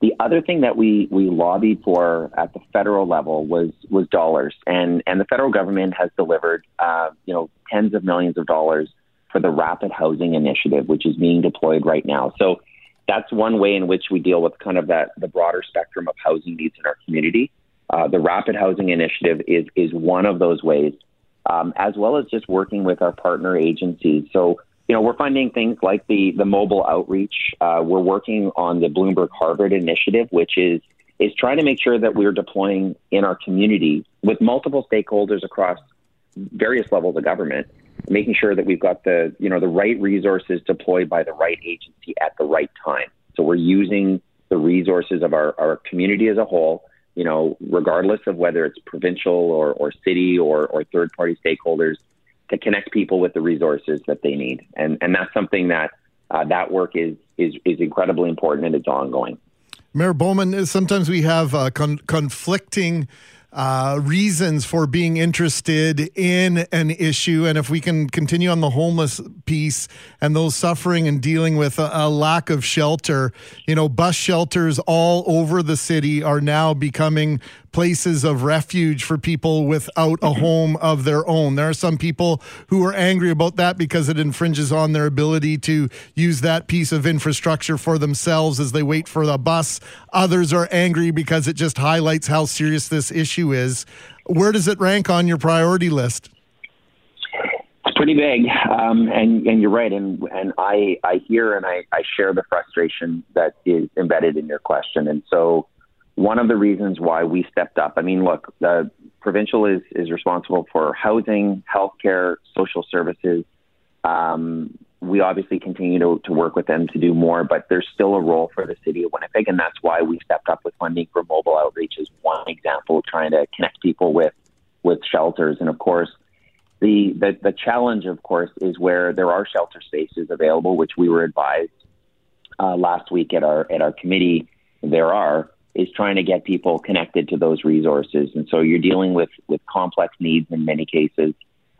The other thing that we, we lobbied for at the federal level was was dollars, and and the federal government has delivered, uh, you know, tens of millions of dollars for the Rapid Housing Initiative, which is being deployed right now. So that's one way in which we deal with kind of that the broader spectrum of housing needs in our community. Uh, the Rapid Housing Initiative is is one of those ways, um, as well as just working with our partner agencies. So you know we're finding things like the the mobile outreach. Uh, we're working on the Bloomberg Harvard Initiative, which is is trying to make sure that we're deploying in our community with multiple stakeholders across various levels of government making sure that we've got the you know the right resources deployed by the right agency at the right time. So we're using the resources of our, our community as a whole, you know, regardless of whether it's provincial or, or city or, or third party stakeholders, to connect people with the resources that they need. And and that's something that uh, that work is is is incredibly important and it's ongoing. Mayor Bowman, sometimes we have uh, con- conflicting uh, reasons for being interested in an issue. And if we can continue on the homeless piece and those suffering and dealing with a, a, lack of shelter, you know, bus shelters all over the city are now becoming places of refuge for people without a home of their own. There are some people who are angry about that because it infringes on their ability to use that piece of infrastructure for themselves as they wait for the bus. Others are angry because it just highlights how serious this issue is. Where does it rank on your priority list? It's pretty big, um, and and you're right, and and I I hear and I, I share the frustration that is embedded in your question, and so one of the reasons why we stepped up. I mean, look, the provincial is is responsible for housing, healthcare, social services. Um, we obviously continue to, to work with them to do more, but there's still a role for the city of Winnipeg, and that's why we stepped up with funding for mobile outreach as one example, trying to connect people with with shelters. And of course, the, the the challenge, of course, is where there are shelter spaces available, which we were advised uh, last week at our at our committee. There are is trying to get people connected to those resources. And so you're dealing with, with complex needs in many cases.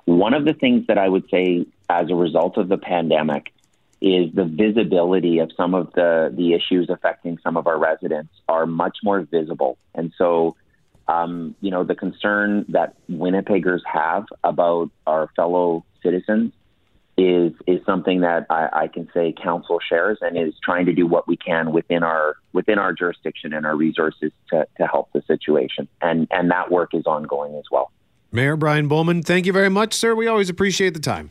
One of the things that I would say as a result of the pandemic is the visibility of some of the, the issues affecting some of our residents are much more visible. And so, um, you know, the concern that Winnipeggers have about our fellow citizens is is something that I, I, can say council shares and is trying to do what we can within our within our jurisdiction and our resources to, to help the situation. And and that work is ongoing as well. Mayor Brian Bowman, thank you very much, sir. We always appreciate the time.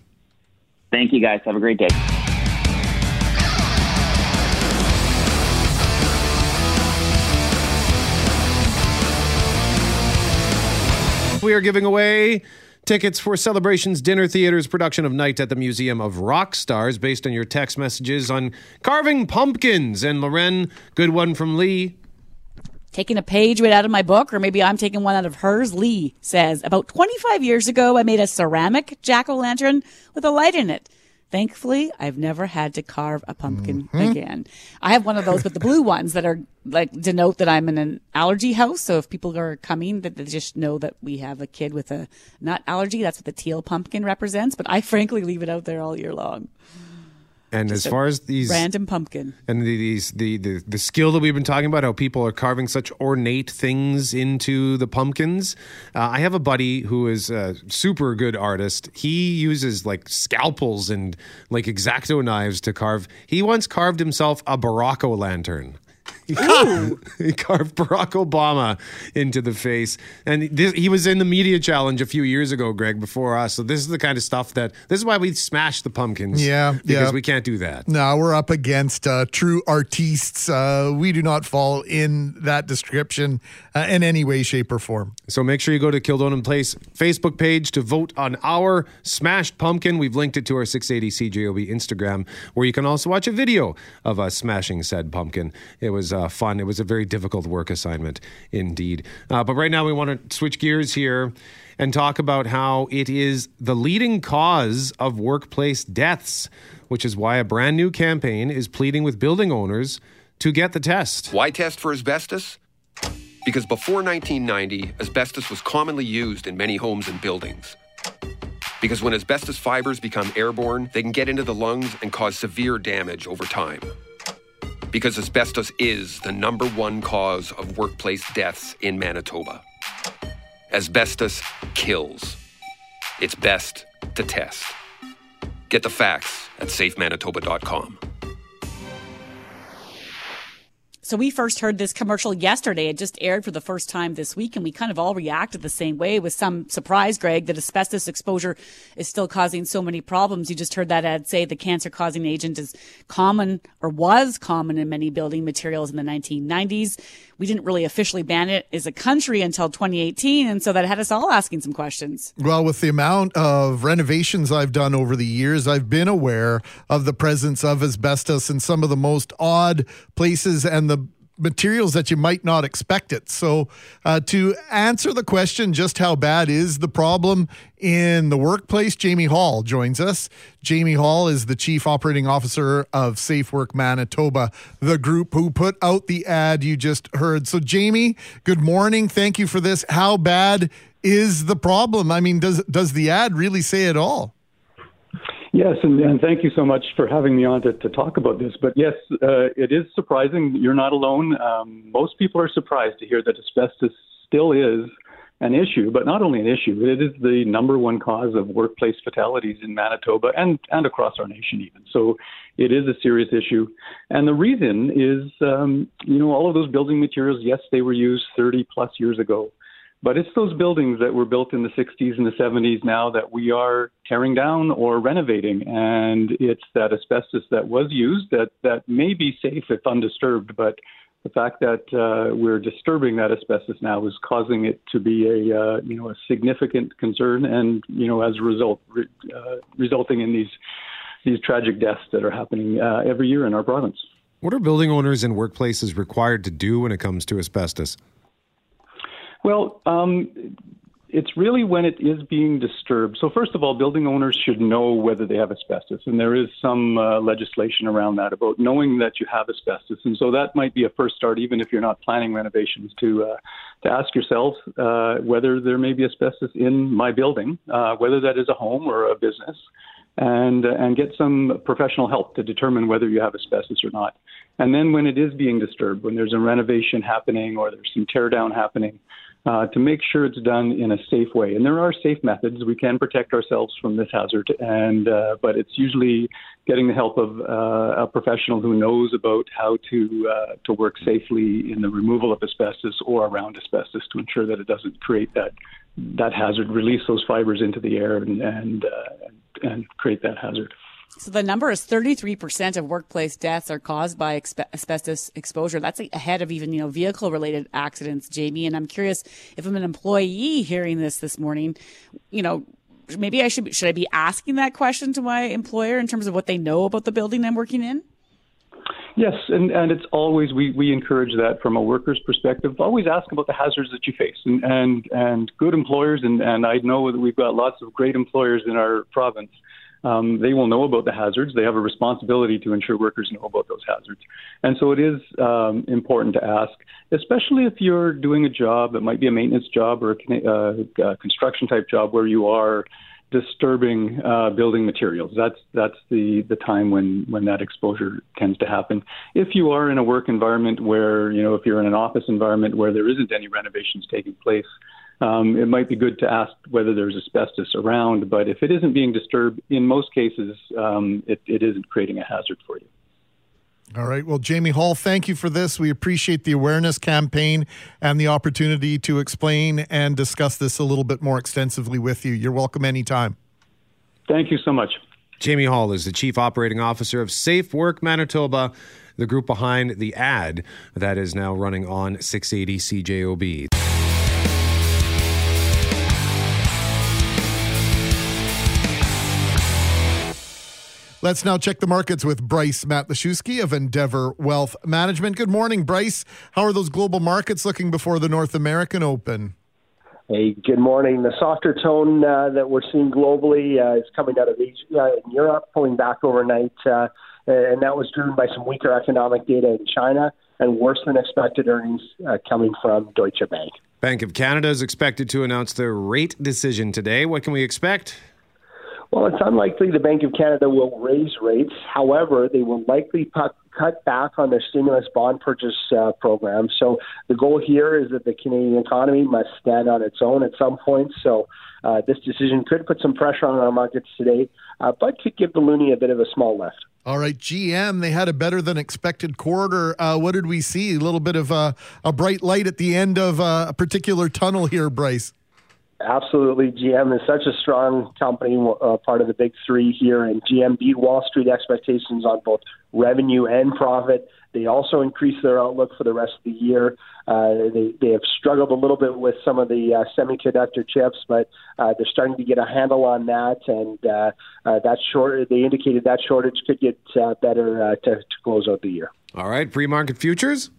Thank you guys. Have a great day. We are giving away Tickets for Celebrations Dinner Theater's production of Night at the Museum of Rock Stars, based on your text messages on carving pumpkins. And Loren, good one from Lee. Taking a page right out of my book, or maybe I'm taking one out of hers. Lee says, About 25 years ago, I made a ceramic jack o' lantern with a light in it. Thankfully, I've never had to carve a pumpkin Mm-hmm. again. I have one of those, but the blue ones that are like denote that I'm in an allergy house. So if people are coming, that they just know that we have a kid with a nut allergy. That's what the teal pumpkin represents. But I frankly leave it out there all year long. And Just as far as these random pumpkin. and the, these the, the the skill that we've been talking about, how people are carving such ornate things into the pumpkins. Uh, I have a buddy who is a super good artist. He uses like scalpels and like exacto knives to carve. He once carved himself a Baracco lantern. He carved, he carved Barack Obama into the face, and this, he was in the media challenge a few years ago, Greg, before us. So this is the kind of stuff that this is why we smash the pumpkins. Yeah, because yeah. we can't do that. No, we're up against uh, true artistes. Uh, we do not fall in that description uh, in any way, shape, or form. So make sure you go to Kildonan Place Facebook page to vote on our smashed pumpkin. We've linked it to our 680 CJOB Instagram, where you can also watch a video of us smashing said pumpkin. It was uh, fun. It was a very difficult work assignment indeed. Uh, but right now we want to switch gears here and talk about how it is the leading cause of workplace deaths, which is why a brand new campaign is pleading with building owners to get the test. Why test for asbestos? Because before 1990, asbestos was commonly used in many homes and buildings. Because when asbestos fibers become airborne, they can get into the lungs and cause severe damage over time. Because asbestos is the number one cause of workplace deaths in Manitoba. Asbestos kills. It's best to test. Get the facts at safemanitoba.com. So we first heard this commercial yesterday. It just aired for the first time this week, and we kind of all reacted the same way with some surprise, Greg, that asbestos exposure is still causing so many problems. You just heard that ad say the cancer causing agent is common or was common in many building materials in the 1990s. We didn't really officially ban it as a country until 2018, and so that had us all asking some questions. Well, with the amount of renovations I've done over the years, I've been aware of the presence of asbestos in some of the most odd places and the materials that you might not expect it. So, uh, to answer the question, just how bad is the problem in the workplace, Jamie Hall joins us. Jamie Hall is the Chief Operating Officer of Safe Work Manitoba, the group who put out the ad you just heard. So, Jamie, good morning. Thank you for this. How bad is the problem? I mean, does does the ad really say it all? Yes, and, and thank you so much for having me on to, to talk about this. But yes, uh, it is surprising. You're not alone. Um, most people are surprised to hear that asbestos still is an issue, but not only an issue, it is the number one cause of workplace fatalities in Manitoba and, and across our nation, even. So it is a serious issue. And the reason is, um, you know, all of those building materials, yes, they were used 30 plus years ago. But it's those buildings that were built in the 60s and the 70s now that we are tearing down or renovating. And it's that asbestos that was used that, that may be safe if undisturbed, but the fact that uh, we're disturbing that asbestos now is causing it to be a uh, you know a significant concern, and you know as a result, re- uh, resulting in these these tragic deaths that are happening uh, every year in our province. What are building owners and workplaces required to do when it comes to asbestos? Well, um, it's really when it is being disturbed. So, first of all, building owners should know whether they have asbestos, and there is some uh, legislation around that about knowing that you have asbestos. And so that might be a first start, even if you're not planning renovations, to uh, to ask yourself uh, whether there may be asbestos in my building, uh, whether that is a home or a business, and uh, and get some professional help to determine whether you have asbestos or not. And then when it is being disturbed, when there's a renovation happening or there's some tear down happening, uh, to make sure it's done in a safe way. And there are safe methods. We can protect ourselves from this hazard, and uh, but it's usually getting the help of uh, a professional who knows about how to uh, to work safely in the removal of asbestos or around asbestos to ensure that it doesn't create that that hazard, release those fibers into the air, and and, uh, and create that hazard. So the number is 33% of workplace deaths are caused by expe- asbestos exposure. That's ahead of even, you know, vehicle related accidents, Jamie. And I'm curious if I'm an employee hearing this this morning, you know, maybe I should, should I be asking that question to my employer in terms of what they know about the building I'm working in? Yes, and, and it's always we, we encourage that from a worker's perspective. Always ask about the hazards that you face, and and, and good employers, and, and I know that we've got lots of great employers in our province. Um, they will know about the hazards. They have a responsibility to ensure workers know about those hazards. And so it is um, important to ask, especially if you're doing a job that might be a maintenance job or a, uh, a construction type job where you are disturbing uh, building materials. That's that's the the time when when that exposure tends to happen. If you are in a work environment where you know if you're in an office environment where there isn't any renovations taking place, um, it might be good to ask whether there's asbestos around. But if it isn't being disturbed, in most cases, um, it, it isn't creating a hazard for you. All right. Well, Jamie Hall, thank you for this. We appreciate the awareness campaign and the opportunity to explain and discuss this a little bit more extensively with you. You're welcome anytime. Thank you so much. Jamie Hall is the Chief Operating Officer of Safe Work Manitoba, the group behind the ad that is now running on 680 CJOB. Let's now check the markets with Bryce Matlashewski of Endeavour Wealth Management. Good morning, Bryce. How are those global markets looking before the North American Open? Hey, good morning. The softer tone uh, that we're seeing globally uh, is coming out of Asia and Europe, pulling back overnight, uh, and that was driven by some weaker economic data in China and worse than expected earnings uh, coming from Deutsche Bank. Bank of Canada is expected to announce their rate decision today. What can we expect? Well, it's unlikely the Bank of Canada will raise rates. However, they will likely cut, cut back on their stimulus bond purchase uh, program. So the goal here is that the Canadian economy must stand on its own at some point. So uh, this decision could put some pressure on our markets today, uh, but could give the loonie a bit of a small lift. All right, GM, they had a better than expected quarter. Uh, what did we see? A little bit of a, a bright light at the end of uh, a particular tunnel here, Bryce. Absolutely. GM is such a strong company, uh, part of the big three here, and GM beat Wall Street expectations on both revenue and profit. They also increased their outlook for the rest of the year. Uh, they, they have struggled a little bit with some of the uh, semiconductor chips, but uh, they're starting to get a handle on that, and uh, uh, that short. They indicated that shortage could get uh, better uh, to, to close out the year. All right, pre-market futures.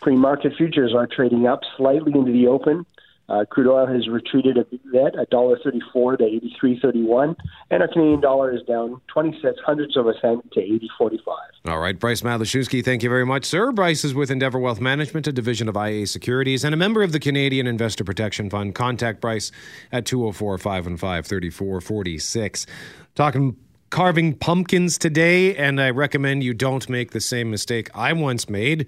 Pre-market futures are trading up slightly into the open. Uh, crude oil has retreated a bit, a dollar thirty-four to eighty-three thirty-one, and our Canadian dollar is down twenty-six hundredths of a cent to eighty forty-five. All right, Bryce Matlashewski, thank you very much, sir. Bryce is with Endeavour Wealth Management, a division of IA Securities, and a member of the Canadian Investor Protection Fund. Contact Bryce at 204 515 3446. Talking carving pumpkins today, and I recommend you don't make the same mistake I once made.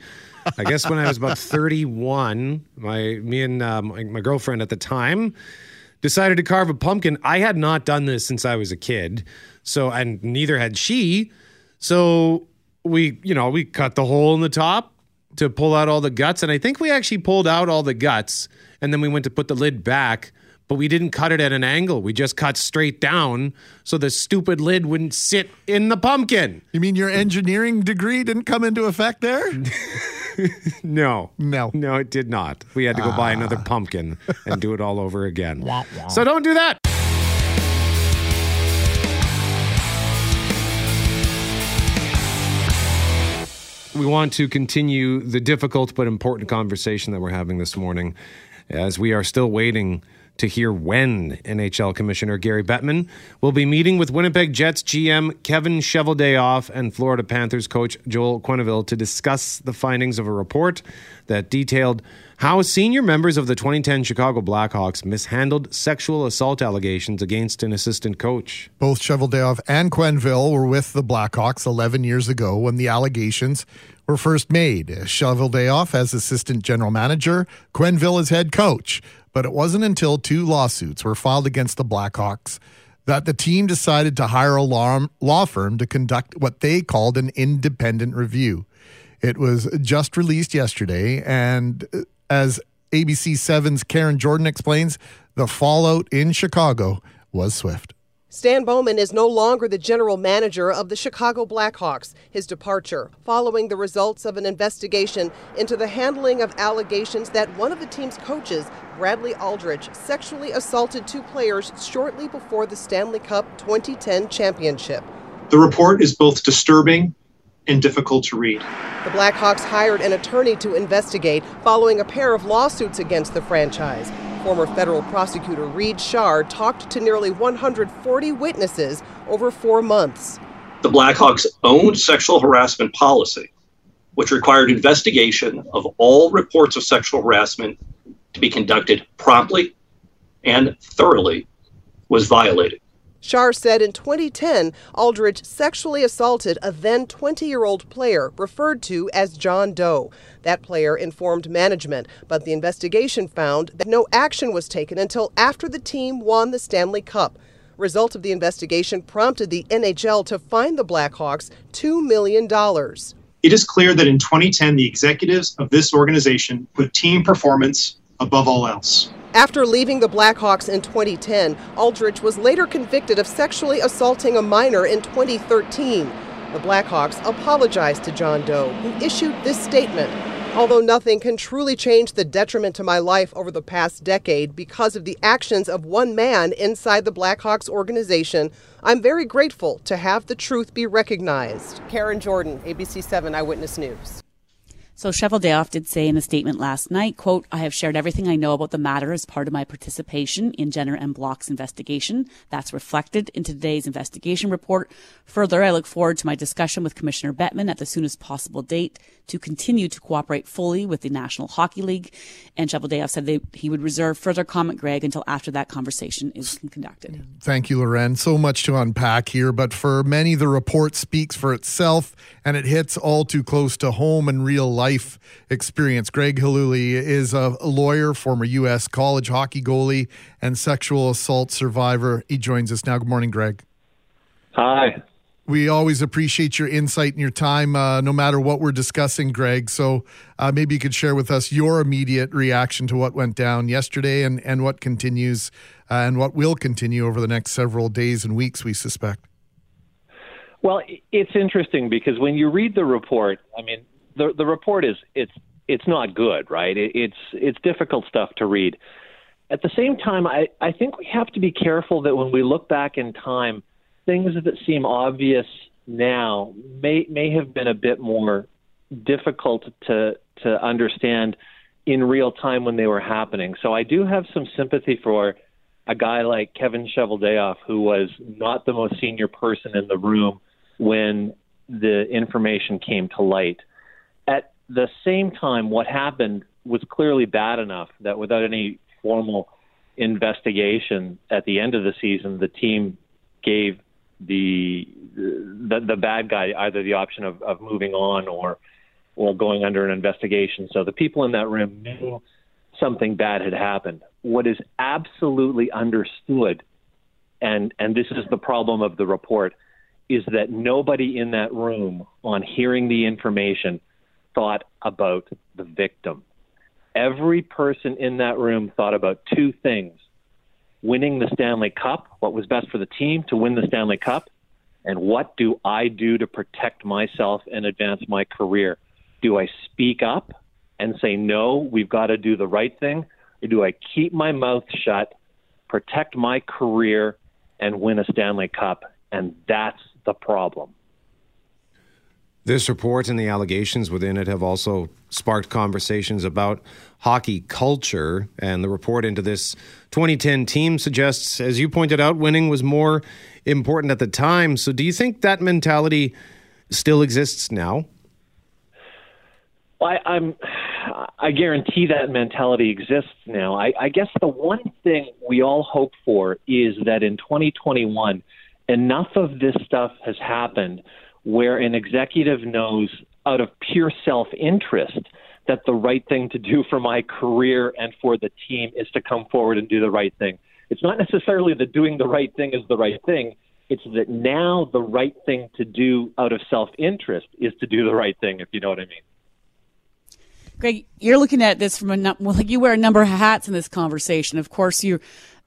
I guess when I was about 31, my me and uh, my, my girlfriend at the time decided to carve a pumpkin. I had not done this since I was a kid, so and neither had she. So we, you know, we cut the hole in the top to pull out all the guts, and I think we actually pulled out all the guts, and then we went to put the lid back but we didn't cut it at an angle. We just cut straight down so the stupid lid wouldn't sit in the pumpkin. You mean your engineering degree didn't come into effect there? no. No. No, it did not. We had to go buy another ah. pumpkin and do it all over again. So don't do that. We want to continue the difficult but important conversation that we're having this morning as we are still waiting to hear when NHL Commissioner Gary Bettman will be meeting with Winnipeg Jets GM Kevin Cheveldayoff and Florida Panthers coach Joel Quenneville to discuss the findings of a report that detailed how senior members of the 2010 Chicago Blackhawks mishandled sexual assault allegations against an assistant coach. Both Cheveldayoff and Quenneville were with the Blackhawks 11 years ago when the allegations were first made. Cheveldayoff as assistant general manager, Quenneville as head coach. But it wasn't until two lawsuits were filed against the Blackhawks that the team decided to hire a law, law firm to conduct what they called an independent review. It was just released yesterday, and as ABC 7's Karen Jordan explains, the fallout in Chicago was swift. Stan Bowman is no longer the general manager of the Chicago Blackhawks. His departure following the results of an investigation into the handling of allegations that one of the team's coaches, Bradley Aldrich, sexually assaulted two players shortly before the Stanley Cup 2010 championship. The report is both disturbing and difficult to read. The Blackhawks hired an attorney to investigate following a pair of lawsuits against the franchise. Former federal prosecutor Reid Schar talked to nearly 140 witnesses over four months. The Blackhawks owned sexual harassment policy, which required investigation of all reports of sexual harassment to be conducted promptly and thoroughly, was violated. Schar said in 2010, Aldrich sexually assaulted a then 20 year old player referred to as John Doe. That player informed management, but the investigation found that no action was taken until after the team won the Stanley Cup. Result of the investigation prompted the NHL to fine the Blackhawks $2 million. It is clear that in 2010, the executives of this organization put team performance above all else. After leaving the Blackhawks in 2010, Aldrich was later convicted of sexually assaulting a minor in 2013. The Blackhawks apologized to John Doe, who issued this statement. Although nothing can truly change the detriment to my life over the past decade because of the actions of one man inside the Blackhawks organization, I'm very grateful to have the truth be recognized. Karen Jordan, ABC 7 Eyewitness News. So Cheveldayoff did say in a statement last night, quote, I have shared everything I know about the matter as part of my participation in Jenner and Block's investigation. That's reflected in today's investigation report. Further, I look forward to my discussion with Commissioner Bettman at the soonest possible date to continue to cooperate fully with the National Hockey League. And Cheveldayoff said he would reserve further comment, Greg, until after that conversation is conducted. Thank you, Loren. So much to unpack here, but for many, the report speaks for itself and it hits all too close to home and real life experience. Greg Gilhooly is a lawyer, former U.S. college hockey goalie, and sexual assault survivor. He joins us now. Good morning, Greg. Hi. We always appreciate your insight and your time, uh, no matter what we're discussing, Greg. So uh, maybe you could share with us your immediate reaction to what went down yesterday and, and what continues uh, and what will continue over the next several days and weeks, we suspect. Well, it's interesting because when you read the report, I mean, the the report is it's it's not good, right? It, it's it's difficult stuff to read. At the same time, I, I think we have to be careful that when we look back in time, things that seem obvious now may may have been a bit more difficult to to understand in real time when they were happening. So I do have some sympathy for a guy like Kevin Cheveldayoff, who was not the most senior person in the room when the information came to light. The same time, what happened was clearly bad enough that without any formal investigation at the end of the season, the team gave the the, the bad guy either the option of, of moving on or or going under an investigation. So the people in that room knew something bad had happened. What is absolutely understood, and and this is the problem of the report, is that nobody in that room, on hearing the information, thought about the victim. Every person in that room thought about two things winning the Stanley Cup, what was best for the team to win the Stanley Cup, and what do I do to protect myself and advance my career? Do I speak up and say, no, we've got to do the right thing? Or do I keep my mouth shut, protect my career, and win a Stanley Cup? And that's the problem. This report and the allegations within it have also sparked conversations about hockey culture. And the report into this 2010 team suggests, as you pointed out, winning was more important at the time. So do you think that mentality still exists now? I, I'm. I guarantee that mentality exists now. I, I guess the one thing we all hope for is that in 2021, enough of this stuff has happened where an executive knows out of pure self interest that the right thing to do for my career and for the team is to come forward and do the right thing. It's not necessarily that doing the right thing is the right thing. It's that now the right thing to do out of self interest is to do the right thing, if you know what I mean. Greg, you're looking at this from a well, you wear a number of hats in this conversation. Of course, you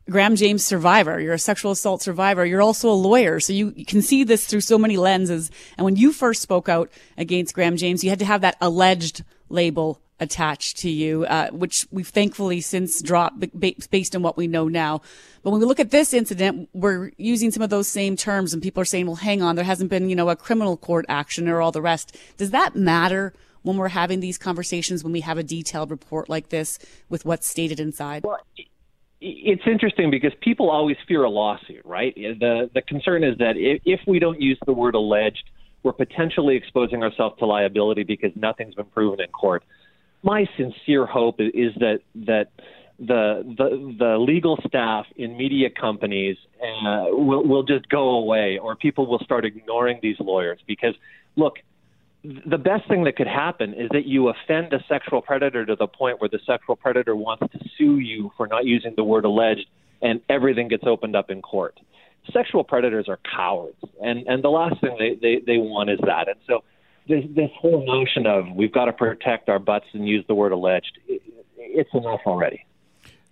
Graham James survivor. You're a sexual assault survivor. You're also a lawyer. So you, can see this through so many lenses. And when you first spoke out against Graham James, you had to have that alleged label attached to you, uh, which we've thankfully since dropped based on what we know now. But when we look at this incident, we're using some of those same terms and people are saying, well, hang on, there hasn't been, you know, a criminal court action or all the rest. Does that matter when we're having these conversations, when we have a detailed report like this with what's stated inside? Well, it's interesting because people always fear a lawsuit, right? The the concern is that if, if we don't use the word alleged, we're potentially exposing ourselves to liability because nothing's been proven in court. My sincere hope is that that the the, the legal staff in media companies uh, will will just go away, or people will start ignoring these lawyers because look. The best thing that could happen is that you offend a sexual predator to the point where the sexual predator wants to sue you for not using the word alleged, and everything gets opened up in court sexual predators are cowards, and and the last thing they they, they want is that. And so this this whole notion of we've got to protect our butts and use the word alleged, it, it's enough already.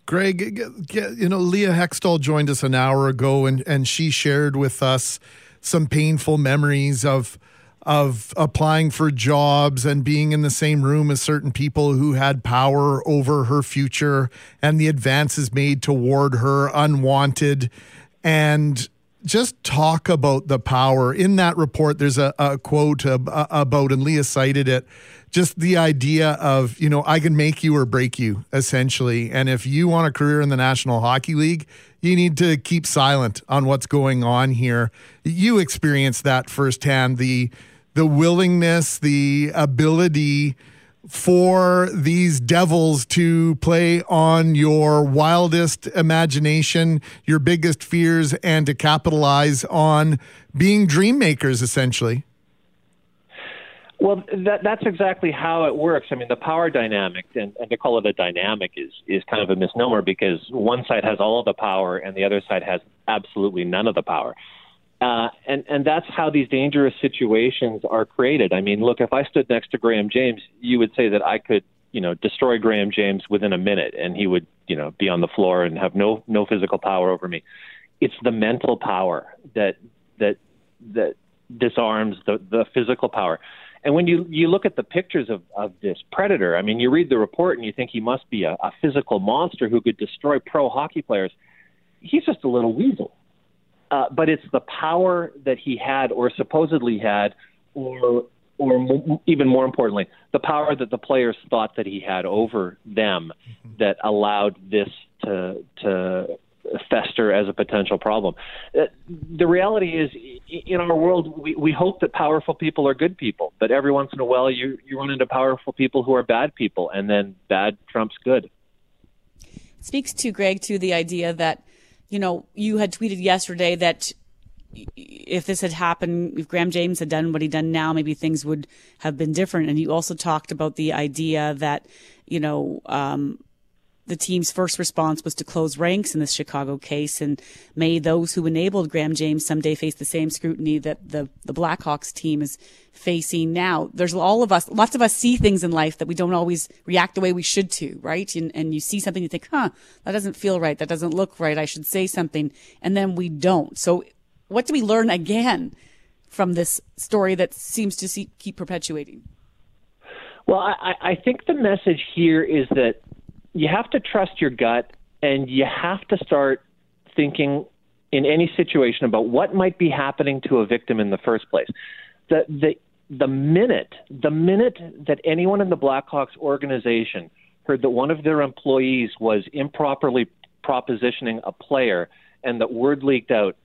Greg, you know, Leah Hextall joined us an hour ago, and and she shared with us some painful memories of of applying for jobs and being in the same room as certain people who had power over her future and the advances made toward her unwanted and just talk about the power in that report. There's a, a quote about, and Leah cited it, just the idea of, you know, I can make you or break you, essentially. And if you want a career in the National Hockey League, you need to keep silent on what's going on here. You experienced that firsthand the the willingness, the ability for these devils to play on your wildest imagination, your biggest fears, and to capitalize on being dream makers, essentially. Well, that, that's exactly how it works. I mean, the power dynamic, and, and to call it a dynamic is, is kind of a misnomer because one side has all of the power and the other side has absolutely none of the power. Uh, and and that's how these dangerous situations are created. I mean, look, if I stood next to Graham James, you would say that I could, you know, destroy Graham James within a minute, and he would, you know, be on the floor and have no no physical power over me. It's the mental power that that that disarms the the physical power. And when you you look at the pictures of of this predator, I mean, you read the report and you think he must be a, a physical monster who could destroy pro hockey players. He's just a little weasel uh, but it's the power that he had or supposedly had, or or even more importantly, the power that the players thought that he had over them mm-hmm. that allowed this to to fester as a potential problem. Uh, the reality is, in our world, we, we hope that powerful people are good people, but every once in a while, you you run into powerful people who are bad people, and then bad trumps good. Speaks to Greg to the idea that you know, you had tweeted yesterday that if this had happened, if Graham James had done what he'd done now, maybe things would have been different. And you also talked about the idea that, you know, um, the team's first response was to close ranks in this Chicago case, and may those who enabled Graham James someday face the same scrutiny that the the Blackhawks team is facing now. There's all of us, lots of us see things in life that we don't always react the way we should to, right? And, and you see something, you think, huh, that doesn't feel right, that doesn't look right, I should say something, and then we don't. So, what do we learn again from this story that seems to see, keep perpetuating? Well, I, I think the message here is that you have to trust your gut and you have to start thinking in any situation about what might be happening to a victim in the first place. The the the minute the minute that anyone in the Blackhawks organization heard that one of their employees was improperly propositioning a player and that word leaked out,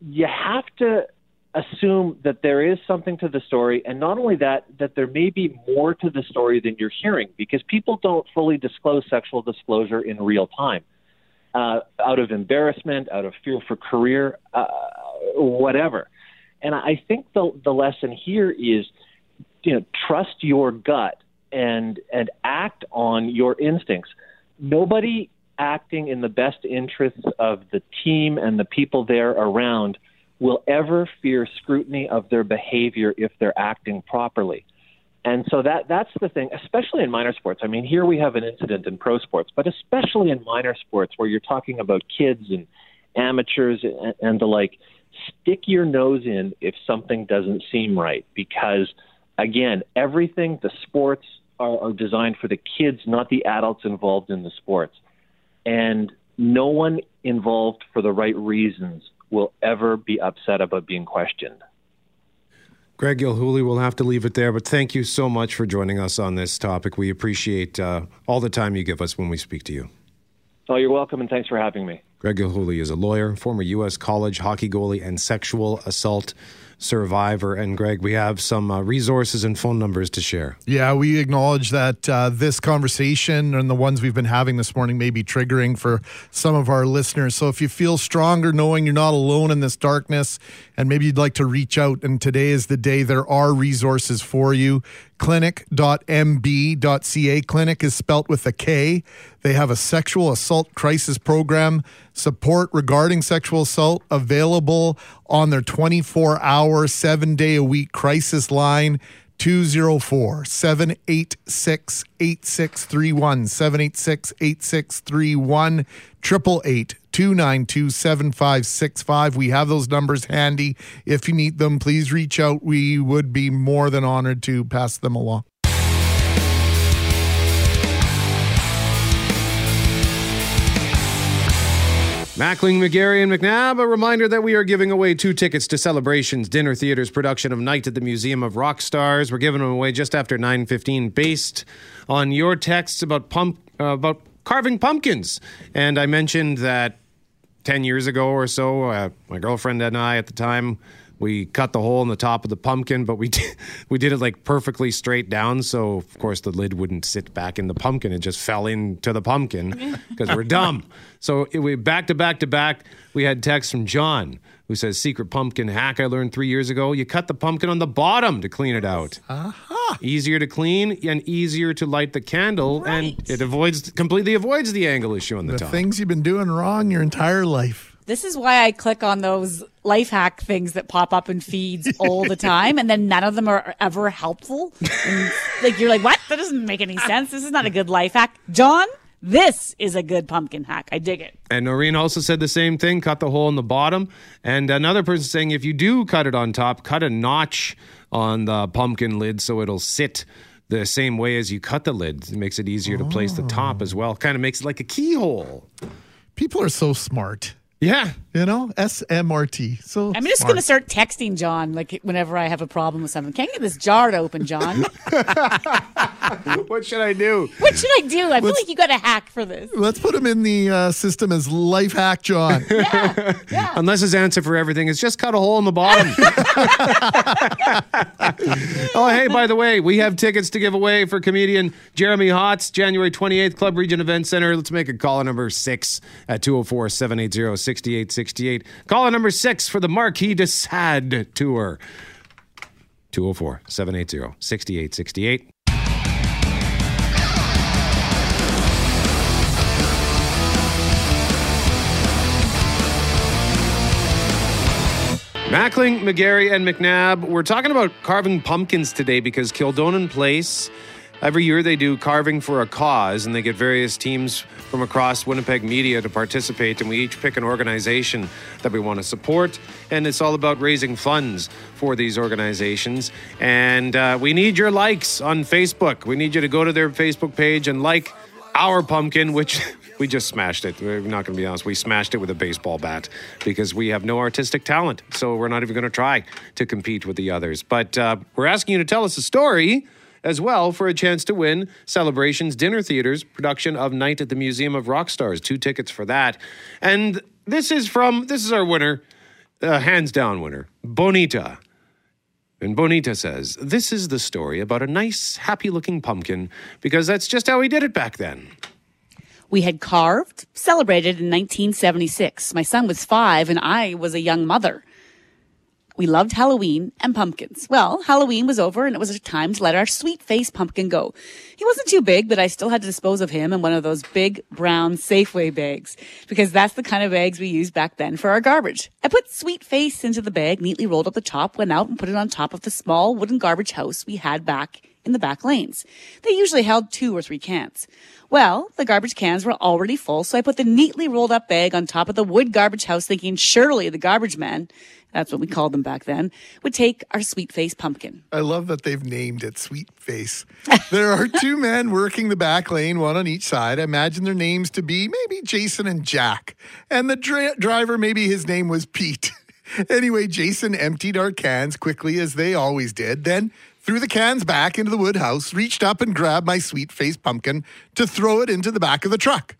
you have to assume that there is something to the story, and not only that, that there may be more to the story than you're hearing, because people don't fully disclose sexual disclosure in real time, uh, out of embarrassment, out of fear for career, uh, whatever. And I think the the lesson here is, you know, trust your gut and and act on your instincts. Nobody acting in the best interests of the team and the people there around will ever fear scrutiny of their behavior if they're acting properly. And so that that's the thing, especially in minor sports. I mean, here we have an incident in pro sports, but especially in minor sports where you're talking about kids and amateurs and, and the like. Stick your nose in if something doesn't seem right, because again, everything the sports are, are designed for the kids, not the adults involved in the sports, and no one involved for the right reasons will ever be upset about being questioned. Greg Gilhooly, we'll have to leave it there, but thank you so much for joining us on this topic. We appreciate uh, all the time you give us when we speak to you. Oh, you're welcome, and thanks for having me. Greg Gilhooly is a lawyer, former U.S. college hockey goalie, and sexual assault survivor. And Greg, we have some uh, resources and phone numbers to share. Yeah, we acknowledge that uh, this conversation and the ones we've been having this morning may be triggering for some of our listeners. So if you feel stronger knowing you're not alone in this darkness and maybe you'd like to reach out, and today is the day, there are resources for you. Klinic.mb.ca. Klinic is spelt with a K. They have a sexual assault crisis program, support regarding sexual assault available on their 24 hour, seven day a week crisis line. 204 786 8631 786 8631 888 292 7565. We have those numbers handy. If you need them, please reach out. We would be more than honored to pass them along. Mackling, McGarry, and McNabb, a reminder that we are giving away two tickets to Celebrations Dinner Theater's production of Night at the Museum of Rock Stars. We're giving them away just after 9.15 based on your texts about pump, uh, about carving pumpkins. And I mentioned that 10 years ago or so, uh, my girlfriend and I at the time, we cut the hole in the top of the pumpkin, but we did, we did it like perfectly straight down. So, of course, the lid wouldn't sit back in the pumpkin. It just fell into the pumpkin because we're dumb. So, it, we back to back to back, we had text from John who says, Secret pumpkin hack I learned three years ago. You cut the pumpkin on the bottom to clean it out. Aha. Easier to clean and easier to light the candle, and it avoids completely avoids the angle issue on the, The top. things you've been doing wrong your entire life. This is why I click on those life hack things that pop up in feeds all the time, and then none of them are ever helpful. And, like you're like, what? That doesn't make any sense. This is not a good life hack, John. This is a good pumpkin hack. I dig it. And Noreen also said the same thing cut the hole in the bottom. And another person saying if you do cut it on top, cut a notch on the pumpkin lid so it'll sit the same way as you cut the lid. It makes it easier to place the top as well. Kind of makes it like a keyhole. People are so smart. Yeah. You know, SMRT. So I'm just going to start texting John like whenever I have a problem with something. Can't get this jar to open, John. what should I do? What should I do? I feel like you got a hack for this. Let's put him in the uh, system as life hack John. Yeah. Unless his answer for everything is just cut a hole in the bottom. oh, hey, by the way, we have tickets to give away for comedian Jeremy Hotz, January 28th, Club Regent Event Center. Let's make a call at number six at 204 780 6868. Caller number six for the Marquis de Sade tour. 204 780 6868. Mackling, McGarry, and McNabb. We're talking about carving pumpkins today because Kildonan Place, every year they do carving for a cause, and they get various teams from across Winnipeg media to participate, and we each pick an organization that we want to support, and it's all about raising funds for these organizations. And uh, we need your likes on Facebook. We need you to go to their Facebook page and like our pumpkin, which we just smashed it. We're not going to be honest. We smashed it with a baseball bat because we have no artistic talent. So we're not even going to try to compete with the others. But uh, we're asking you to tell us a story as well for a chance to win Celebrations Dinner Theater's production of Night at the Museum of Rock Stars. Two tickets for that. And this is from, this is our winner, uh, hands down winner, Bonita. And Bonita says, This is the story about a nice, happy looking pumpkin because that's just how we did it back then. We had carved, celebrated in 1976. My son was five and I was a young mother. We loved Halloween and pumpkins. Well, Halloween was over and it was time to let our sweet face pumpkin go. He wasn't too big, but I still had to dispose of him in one of those big brown Safeway bags because that's the kind of bags we used back then for our garbage. I put sweet face into the bag, neatly rolled up the top, went out and put it on top of the small wooden garbage house we had back in the back lanes. They usually held two or three cans. Well, the garbage cans were already full, so I put the neatly rolled up bag on top of the wood garbage house thinking surely the garbage man, that's what we called them back then, would take our sweet face pumpkin. I love that they've named it Sweet Face. There are two men working the back lane, one on each side. I imagine their names to be maybe Jason and Jack. And the dri- driver, maybe his name was Pete. anyway, Jason emptied our cans quickly as they always did, then threw the cans back into the wood house, reached up and grabbed my sweet face pumpkin to throw it into the back of the truck.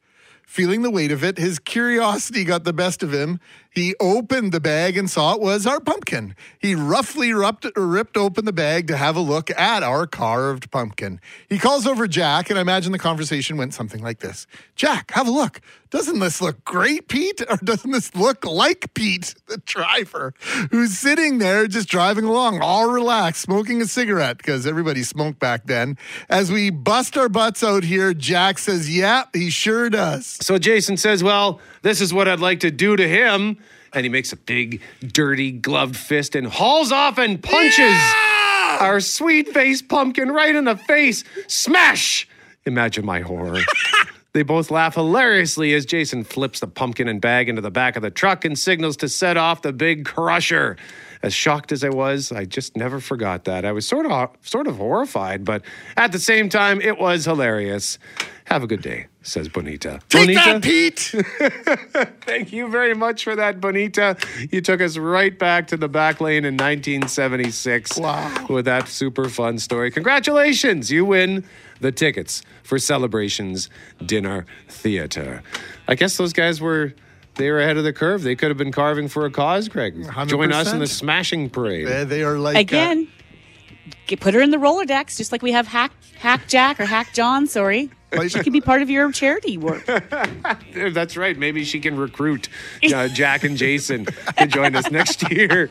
feeling the weight of it. His curiosity got the best of him. He opened the bag and saw it was our pumpkin. He roughly ripped, ripped open the bag to have a look at our carved pumpkin. He calls over Jack, and I imagine the conversation went something like this Jack, have a look. Doesn't this look great, Pete? Or doesn't this look like Pete, the driver, who's sitting there just driving along, all relaxed, smoking a cigarette, because everybody smoked back then. As we bust our butts out here, Jack says, Yeah, he sure does. So Jason says, Well, this is what I'd like to do to him. And he makes a big, dirty, gloved fist and hauls off and punches our sweet faced pumpkin right in the face. Smash! Imagine my horror. They both laugh hilariously as Jason flips the pumpkin and bag into the back of the truck and signals to set off the big crusher. As shocked as I was, I just never forgot that. I was sort of sort of horrified, but at the same time, it was hilarious. Have a good day, says Bonita. Take Bonita? that, Pete! Thank you very much for that, Bonita. You took us right back to the back lane in 1976 Wow. with that super fun story. Congratulations! You win the tickets for Celebrations Dinner Theater. I guess those guys were. They were ahead of the curve. They could have been carving for a cause, Greg. Join us in the smashing parade. They, they are like. uh, Again, get, put her in the Rolodex, just like we have Hack Hack Jack or Hack John. Sorry, she can be part of your charity work. That's right. Maybe she can recruit uh, Jack and Jason to join us next year.